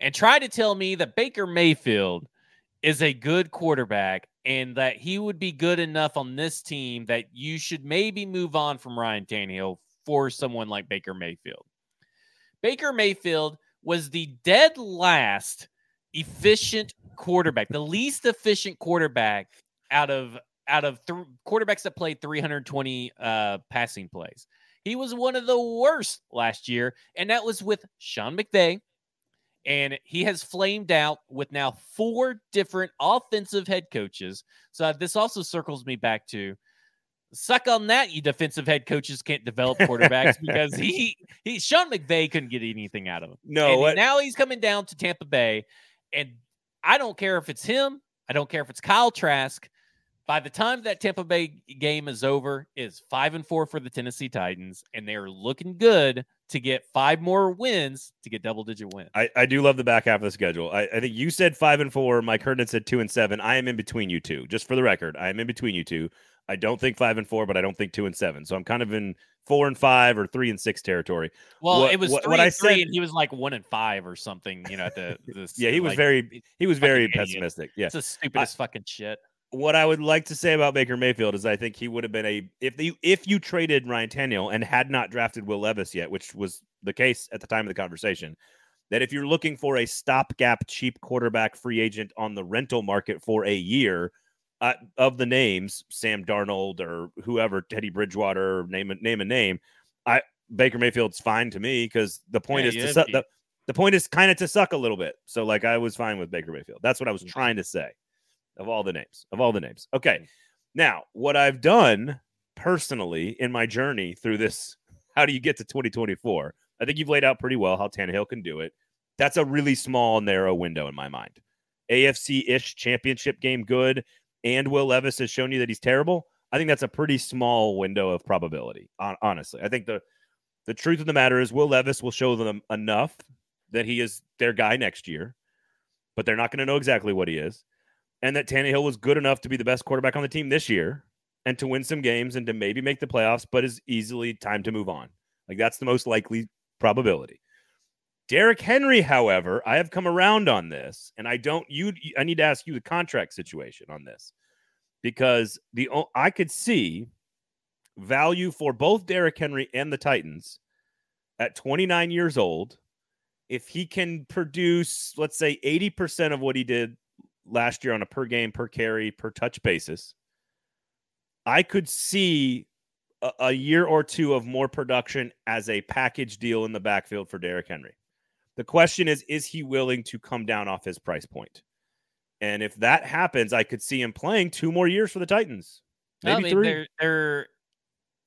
and tried to tell me that Baker Mayfield is a good quarterback and that he would be good enough on this team that you should maybe move on from Ryan Tannehill for someone like Baker Mayfield. Baker Mayfield was the dead last efficient quarterback, the least efficient quarterback out of out of th- quarterbacks that played 320 uh, passing plays. He was one of the worst last year, and that was with Sean McVay, and he has flamed out with now four different offensive head coaches. So this also circles me back to suck on that, you defensive head coaches can't develop quarterbacks (laughs) because he he Sean McVay couldn't get anything out of him. no, And what, now he's coming down to Tampa Bay, and I don't care if it's him. I don't care if it's Kyle Trask. By the time that Tampa Bay game is over, is five and four for the Tennessee Titans, and they're looking good to get five more wins to get double digit wins. I, I do love the back half of the schedule. I, I think you said five and four. Mike Herndon said two and seven. I am in between you two. Just for the record, I am in between you two. I don't think five and four, but I don't think two and seven. So I'm kind of in four and five or three and six territory. Well, What- it was what- three what I and three, said- and he was like one and five or something. You know, at the, (laughs) the Yeah, he was like, very he was very fucking idiot. pessimistic. Yeah. It's the stupidest fucking shit. What I would like to say about Baker Mayfield is I think he would have been a if the if you traded Ryan Tannehill and had not drafted Will Levis yet, which was the case at the time of the conversation, that if you're looking for a stopgap cheap quarterback free agent on the rental market for a year, uh, of the names Sam Darnold or whoever Teddy Bridgewater name a name a name, I Baker Mayfield's fine to me because the point Yeah, is to suck the, the point is kind of to suck a little bit. So like I was fine with Baker Mayfield. That's what I was trying to say. Of all the names, of all the names. Okay. Mm. Now, what I've done personally in my journey through this, how do you get to 2024? I think you've laid out pretty well how Tannehill can do it. That's a really small, narrow window in my mind. AFC ish championship game good, and Will Levis has shown you that he's terrible. I think that's a pretty small window of probability. Honestly, I think the the truth of the matter is Will Levis will show them enough that he is their guy next year, but they're not going to know exactly what he is, and that Tannehill was good enough to be the best quarterback on the team this year and to win some games and to maybe make the playoffs, but is easily time to move on. Like that's the most likely probability. Derrick Henry, however, I have come around on this, and I don't. You, I need to ask you the contract situation on this because the I could see value for both Derrick Henry and the Titans at 29 years old if he can produce, let's say, 80% of what he did last year on a per game, per carry, per touch basis. I could see a, a year or two of more production as a package deal in the backfield for Derrick Henry. The question is, is he willing to come down off his price point? And if that happens, I could see him playing two more years for the Titans. Maybe I mean, three. They're, they're,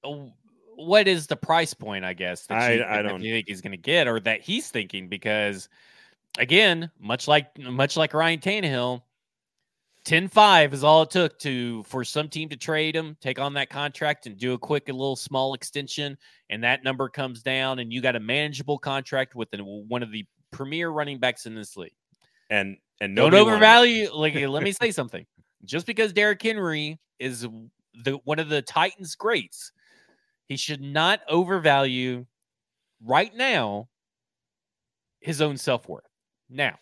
oh, what is the price point? I guess that you, I, I don't you think he's going to get, or that he's thinking, because again, much like much like Ryan Tannehill, 10-5 is all it took to for some team to trade him, take on that contract, and do a quick, a little small extension, and that number comes down, and you got a manageable contract with one of the premier running backs in this league. And and don't overvalue. Like, let me (laughs) say something. Just because Derrick Henry is the one of the Titans' greats, he should not overvalue right now his own self worth. Now,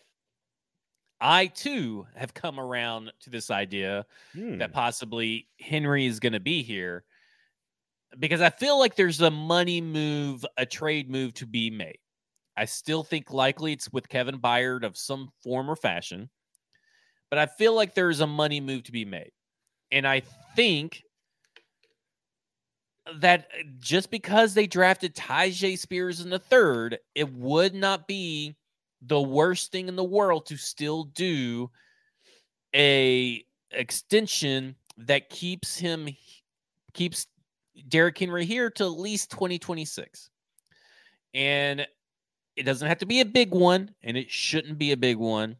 I too have come around to this idea hmm. that possibly Henry is going to be here because I feel like there's a money move, a trade move to be made. I still think likely it's with Kevin Byard of some form or fashion, but I feel like there's a money move to be made. And I think that just because they drafted Tyjae Spears in the third, it would not be the worst thing in the world to still do a extension that keeps him keeps Derrick Henry here to at least 2026. And it doesn't have to be a big one, and it shouldn't be a big one.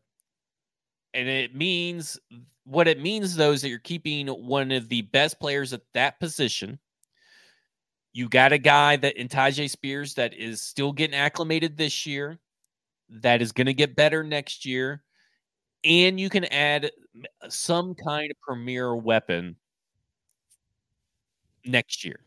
And it means what it means though is that you're keeping one of the best players at that position. You got a guy that in Tyjae Spears that is still getting acclimated this year that is going to get better next year. And you can add some kind of premier weapon next year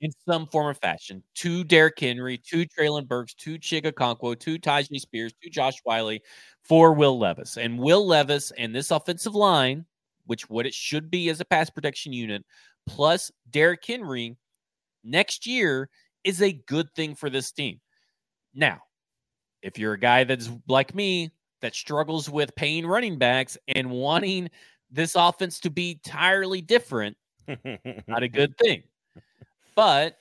in some form or fashion to Derrick Henry, to Treylon Burks, to Okonkwo, to Tyjae Spears, to Josh Whyle for Will Levis. And Will Levis and this offensive line, which what it should be as a pass protection unit, plus Derrick Henry next year is a good thing for this team. Now, if you're a guy that's like me that struggles with paying running backs and wanting this offense to be entirely different, not a (laughs) good thing. But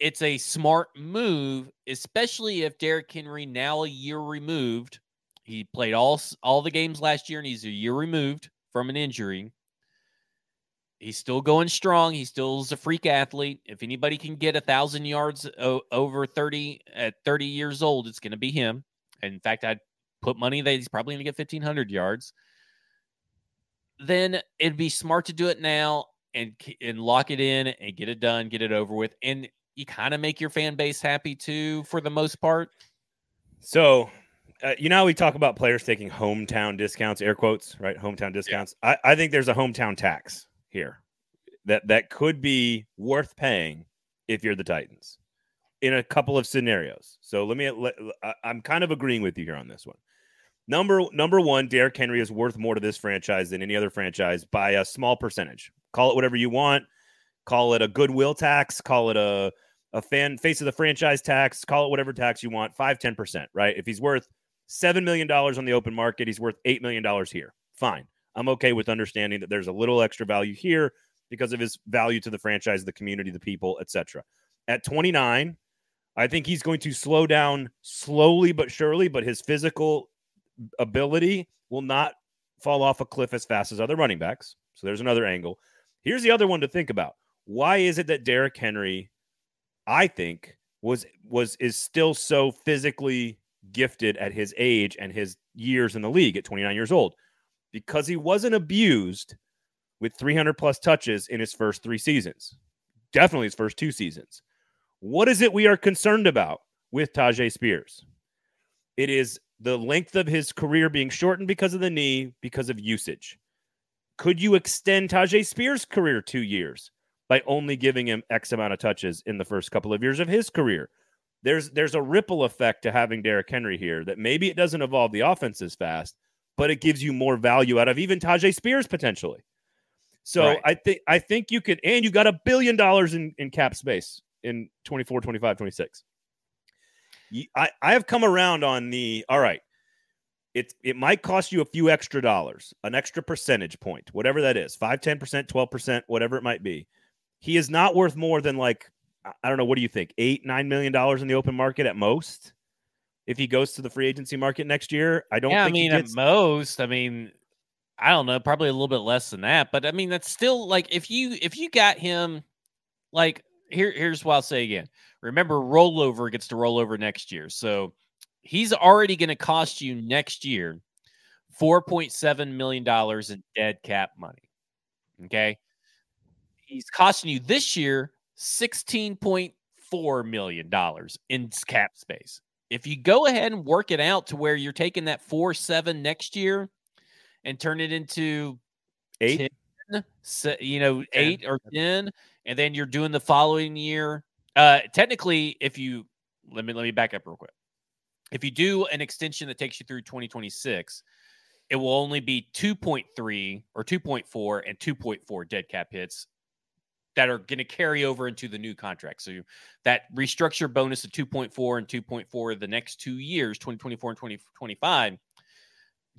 it's a smart move, especially if Derrick Henry now a year removed. He played all all the games last year, and he's a year removed from an injury. He's still going strong. He still is a freak athlete. If anybody can get a thousand yards o- over 30 at 30 years old, it's going to be him. In fact, I'd put money that he's probably going to get 1500 yards. Then it'd be smart to do it now and and lock it in and get it done, get it over with, and you kind of make your fan base happy too for the most part. So uh, you know we talk about players taking hometown discounts, air quotes, right? Hometown discounts. Yeah. I, I think there's a hometown tax here that that could be worth paying if you're the Titans in a couple of scenarios. So let me let, I'm kind of agreeing with you here on this one. Number number one, Derrick Henry is worth more to this franchise than any other franchise by a small percentage. Call it whatever you want. Call it a goodwill tax. Call it a a fan face of the franchise tax. Call it whatever tax you want. Five ten percent, right? If he's worth seven million dollars on the open market, he's worth eight million dollars here. Fine. I'm okay with understanding that there's a little extra value here because of his value to the franchise, the community, the people, etc. At 29, I think he's going to slow down slowly but surely, but his physical ability will not fall off a cliff as fast as other running backs. So there's another angle. Here's the other one to think about. Why is it that Derrick Henry, I think, was was is still so physically gifted at his age and his years in the league at 29 years old? Because he wasn't abused with 300 plus touches in his first three seasons. Definitely his first two seasons. What is it we are concerned about with Tyjae Spears? It is the length of his career being shortened because of the knee, because of usage. Could you extend Tyjae Spears' career two years by only giving him X amount of touches in the first couple of years of his career? There's there's a ripple effect to having Derrick Henry here that maybe it doesn't evolve the offense as fast, but it gives you more value out of even Tyjae Spears potentially. So right. I think I think you could and you got a billion dollars in, in cap space in 24, 25, 26. I, I have come around on the all right. It it might cost you a few extra dollars, an extra percentage point, whatever that is, 5, 10%, 12%, whatever it might be. He is not worth more than like I don't know, what do you think? Eight, nine million dollars in the open market at most? If he goes to the free agency market next year, I don't think. yeah, I mean gets... at most. I mean, I don't know, probably a little bit less than that. But I mean, that's still like if you if you got him like here here's what I'll say again. Remember, rollover gets to roll over next year. So he's already going to cost you next year $4.7 million in dead cap money. Okay. He's costing you this year $16.4 million in cap space. If you go ahead and work it out to where you're taking that 4 7 next year and turn it into eight, 10, you know, 10. eight or 10, and then you're doing the following year uh, technically, if you let me let me back up real quick. If you do an extension that takes you through 2026, it will only be 2.3 or 2.4 and 2.4 dead cap hits that are going to carry over into the new contract. So that restructure bonus of 2.4 and 2.4 the next two years, 2024 and 2025,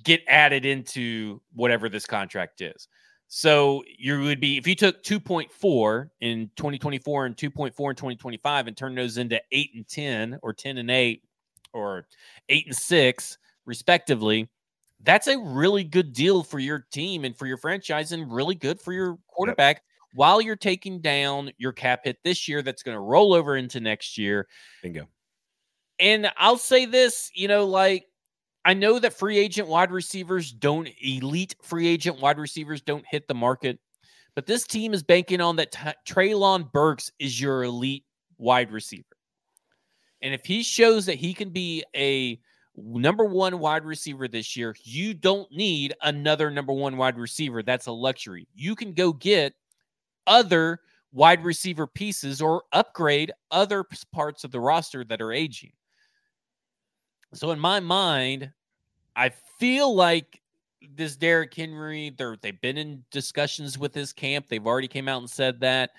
get added into whatever this contract is. So you would be if you took 2.4 in 2024 and 2.4 in 2025 and turned those into 8 and 10 or 10 and 8 or 8 and 6 respectively, that's a really good deal for your team and for your franchise and really good for your quarterback. While you're taking down your cap hit this year that's going to roll over into next year. Bingo. And I'll say this, you know, like I know that free agent wide receivers don't elite free agent wide receivers don't hit the market, but this team is banking on that t- Treylon Burks is your elite wide receiver. And if he shows that he can be a number one wide receiver this year, you don't need another number one wide receiver. That's a luxury. You can go get other wide receiver pieces or upgrade other parts of the roster that are aging. So in my mind, I feel like this Derrick Henry, they're they've been in discussions with his camp. They've already came out and said that.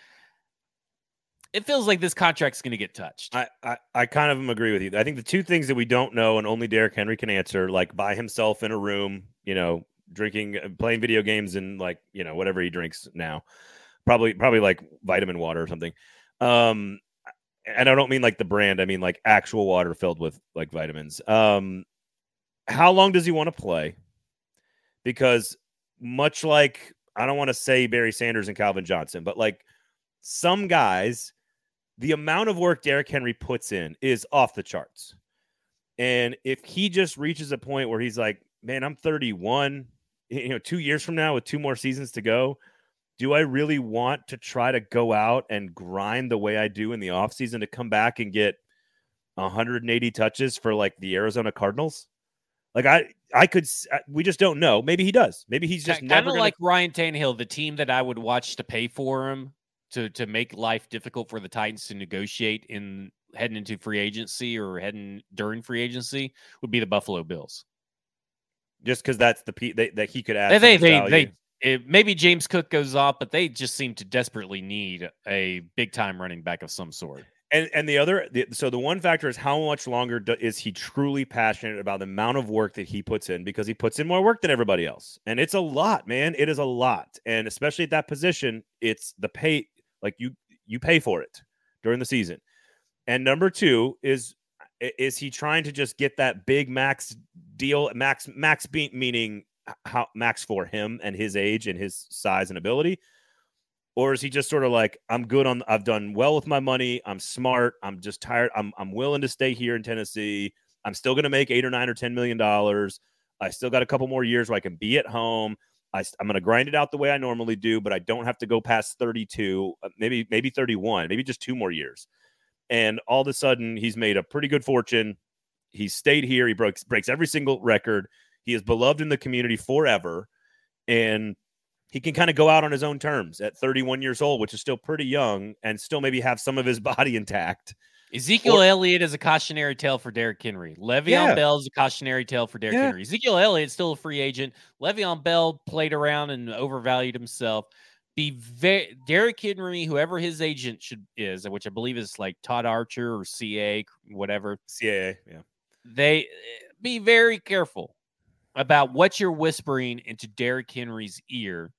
It feels like this contract's going to get touched. I, I, I kind of agree with you. I think the two things that we don't know and only Derrick Henry can answer, like by himself in a room, you know, drinking, uh, playing video games, and like you know whatever he drinks now, probably probably like vitamin water or something. Um, and I don't mean like the brand. I mean like actual water filled with like vitamins. Um, how long does he want to play? Because much like I don't want to say Barry Sanders and Calvin Johnson, but like some guys, the amount of work Derrick Henry puts in is off the charts. And if he just reaches a point where he's like, man, I'm 31, you know, two years from now with two more seasons to go, do I really want to try to go out and grind the way I do in the offseason to come back and get 180 touches for like the Arizona Cardinals? Like I, I could. Uh, we just don't know. Maybe he does. Maybe he's just kind never of gonna... like Ryan Tannehill, the team that I would watch to pay for him to to make life difficult for the Titans to negotiate in heading into free agency or heading during free agency would be the Buffalo Bills. Just because that's the p that, that he could add. They they they, they it, maybe James Cook goes off, but they just seem to desperately need a big time running back of some sort. And and the other, the, so the one factor is how much longer do, is he truly passionate about the amount of work that he puts in because he puts in more work than everybody else, and it's a lot, man. It is a lot, and especially at that position, it's the pay. Like you, you pay for it during the season. And number two is is he trying to just get that big max deal? Max max beat meaning how max for him and his age and his size and ability? Or is he just sort of like, I'm good on I've done well with my money, I'm smart, I'm just tired, I'm I'm willing to stay here in Tennessee. I'm still gonna make eight or nine or ten million dollars. I still got a couple more years where I can be at home. I, am going to grind it out the way I normally do, but I don't have to go past 32, uh, maybe maybe 31, maybe just two more years. And all of a sudden, he's made a pretty good fortune. He's stayed here. He breaks breaks every single record. He is beloved in the community forever, and he can kind of go out on his own terms at 31 years old, which is still pretty young, and still maybe have some of his (laughs) body intact. Ezekiel or, Elliott is a cautionary tale for Derrick Henry. Le'Veon yeah. Bell is a cautionary tale for Derrick yeah. Henry. Ezekiel Elliott's still a free agent. Le'Veon Bell played around and overvalued himself. Be very Derrick Henry, whoever his agent should is, which I believe is like Todd Archer or CA, whatever. CAA, yeah. They eh, be very careful about what you're whispering into Derrick Henry's ear.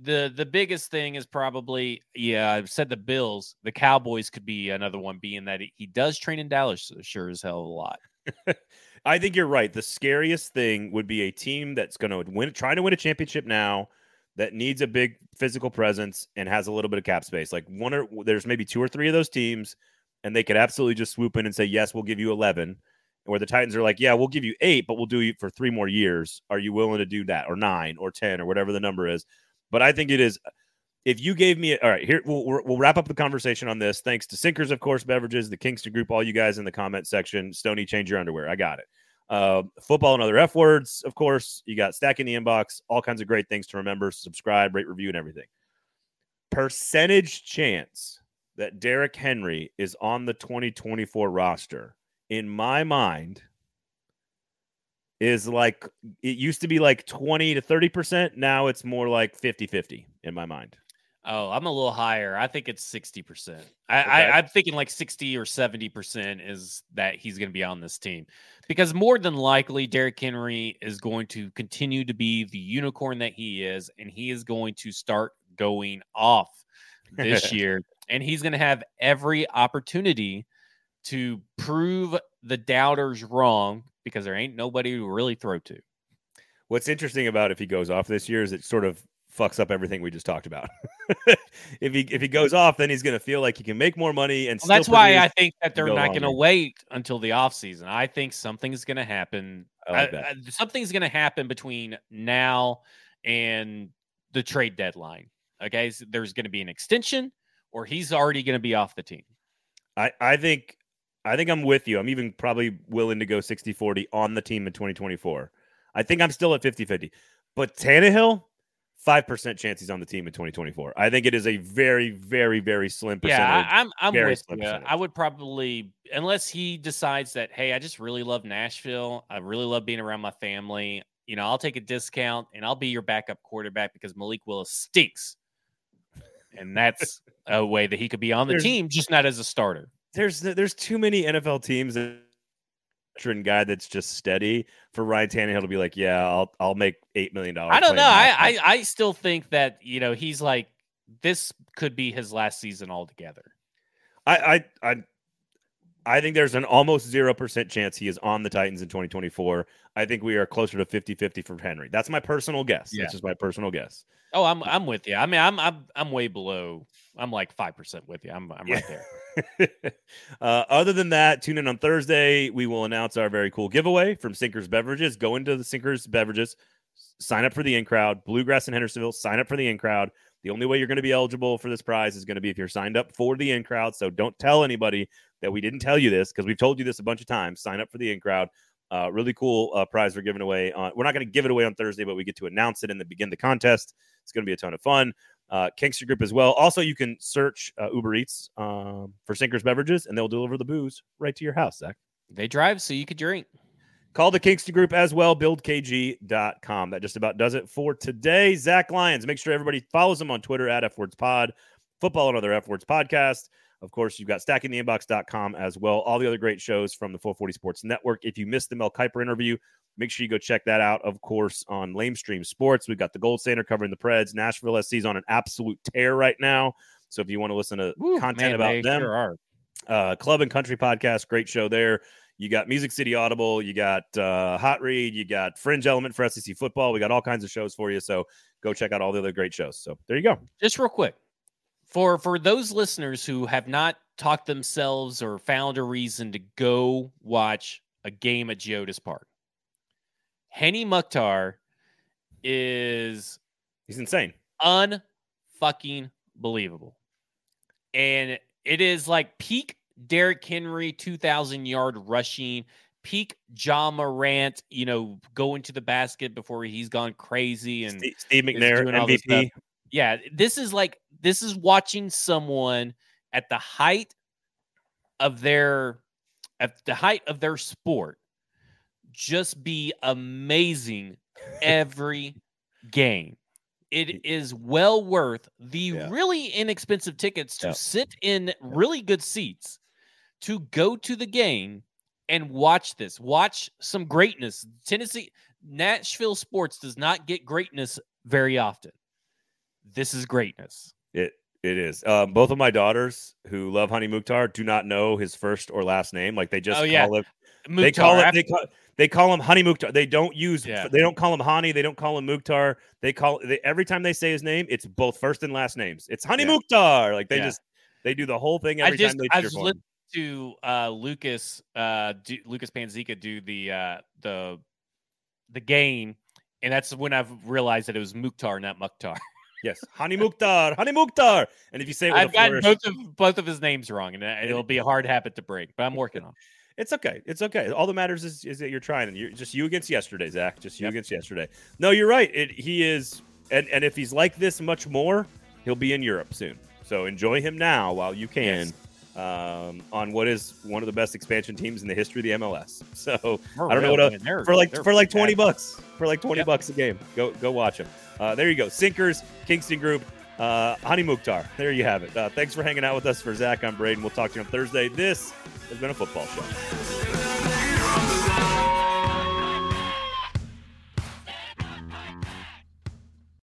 The the biggest thing is probably yeah i've said the bills the cowboys could be another one being that he does train in dallas sure as hell a lot. (laughs) I think you're right. The scariest thing would be a team that's going to win trying to win a championship now that needs a big physical presence and has a little bit of cap space. Like one or there's maybe two or three of those teams and they could absolutely just swoop in and say yes we'll give you 11 where the titans are like yeah we'll give you eight but we'll do it for three more years are you willing to do that or nine or ten or whatever the number is but I think it is. If you gave me, all right, here we'll, we'll wrap up the conversation on this. Thanks to Sinkers, of course, beverages, the Kingston Group, all you guys in the comment section. Stony, change your underwear. I got it. Uh, football and other F words, of course. You got stacking the inbox, all kinds of great things to remember. Subscribe, rate, review, and everything. Percentage chance that Derrick Henry is on the 2024 roster, in my mind, is like it used to be like 20 to 30%. Now it's more like 50 50 in my mind. Oh, I'm a little higher. I think it's 60%. I, okay. I, I'm thinking like 60 or 70% is that he's going to be on this team because more than likely, Derrick Henry is going to continue to be the unicorn that he is, and he is going to start going off this (laughs) year. And he's going to have every opportunity to prove the doubters wrong because there ain't nobody to really throw to. What's interesting about if he goes off this year is it sort of fucks up everything we just talked about. (laughs) if he if he goes off, then he's going to feel like he can make more money and well, that's why I think that they're not going to wait until the offseason. I think something's going to happen. Like I, I, something's going to happen between now and the trade deadline. Okay, so there's going to be an extension, or he's already going to be off the team. I I think I think I'm with you. I'm even probably willing to go 60 40 on the team in 2024. I think I'm still at 50 50. But Tannehill, 5% chance he's on the team in 2024. I think it is a very, very, very slim percentage. Yeah, I'm, I'm with you. Percentage. I would probably, unless he decides that, hey, I just really love Nashville. I really love being around my family. You know, I'll take a discount and I'll be your backup quarterback because Malik Willis stinks. And that's a way that he could be on the There's, team, just not as a starter there's there's too many NFL teams that veteran guy that's just steady for Ryan Tannehill to be like, yeah, I'll I'll make eight million dollars. I don't know. I, I I still think that you know he's like this could be his last season altogether. I I I I think there's an almost 0% chance he is on the Titans in 2024. I think we are closer to 50-50 for Henry. That's my personal guess. Yeah. That's just my personal guess. Oh, I'm I'm with you. I mean, I'm I'm I'm way below. I'm like 5% with you. I'm I'm yeah. right there. (laughs) (laughs) uh, other than that, tune in on Thursday. We will announce our very cool giveaway from Sinkers Beverages. Go into the Sinkers Beverages, sign up for the in crowd. Bluegrass in Hendersonville, sign up for the in crowd. The only way you're going to be eligible for this prize is going to be if you're signed up for the in crowd. So don't tell anybody that we didn't tell you this because we've told you this a bunch of times. Sign up for the in crowd. Uh, really cool uh, prize we're giving away. On, we're not going to give it away on Thursday, but we get to announce it and then begin the contest. It's going to be a ton of fun uh, Kingston Group as well. Also, you can search uh, Uber Eats um, for Sinkers Beverages, and they'll deliver the booze right to your house, Zach. They drive so you could drink. Call the Kingston Group as well, buildkg.com. That just about does it for today. Zach Lyons, make sure everybody follows him on Twitter at FWordsPod, football and other F Words podcast. Of course, you've got stackingtheinbox.com as well. All the other great shows from the 440 Sports Network. If you missed the Mel Kiper interview, Make sure you go check that out, of course, on Lamestream Sports. We've got the Gold Standard covering the Preds. Nashville SC is on an absolute tear right now. So if you want to listen to Ooh, content man, about them, sure uh, Club and Country podcast, great show there. You got Music City Audible. You got uh, Hot Read. You got Fringe Element for SEC football. We got all kinds of shows for you. So go check out all the other great shows. So there you go. Just real quick, for for those listeners who have not talked themselves or found a reason to go watch a game at Geodis Park, Hany Mukhtar is he's insane, unfucking believable, and it is like peak Derrick Henry, 2,000 yard rushing, peak Ja Morant, you know, going to the basket before he's gone crazy. And Steve, Steve McNair, MVP. Yeah, this is like, this is watching someone at the height of their, at the height of their sport just be amazing (laughs) every game. It is well worth the yeah. really inexpensive tickets to yeah. sit in really good seats to go to the game and watch this. Watch some greatness. Tennessee, Nashville sports does not get greatness very often. This is greatness. It it is. Um, both of my daughters who love Hany Mukhtar do not know his first or last name. Like they just oh, yeah. call him. Mukhtar. They call it. They call, they call him Hany Mukhtar. They don't use. Yeah. They don't call him Hany. They don't call him Mukhtar. They call they, every time they say his name, it's both first and last names. It's Hany yeah. Mukhtar. Like they yeah. just they do the whole thing every I just, time they cheer for him to uh, Lucas uh, do, Lucas Panzica do the uh, the the game, and that's when I've realized that it was Mukhtar, not Mukhtar. yes, (laughs) Hany Mukhtar, Hany Mukhtar. And if you say I've got both of both of his names wrong, and it'll be a hard habit to break, but I'm working on. It's okay. It's okay. All that matters is, is that you're trying, and you're just you against yesterday, Zach. Just you yep. against yesterday. No, you're right. It, he is, and and if he's like this much more, he'll be in Europe soon. So enjoy him now while you can. Yes um, on what is one of the best expansion teams in the history of the MLS. (laughs) So We're I don't know what else, for like for like twenty bucks for like twenty yep. bucks a game. Go go watch them. Uh, there you go, Sinkers, Kingston Group, uh, Hany Mukhtar. There you have it. Uh, thanks for hanging out with us. For Zach, I'm Braden. We'll talk to you on Thursday. This has been a football show.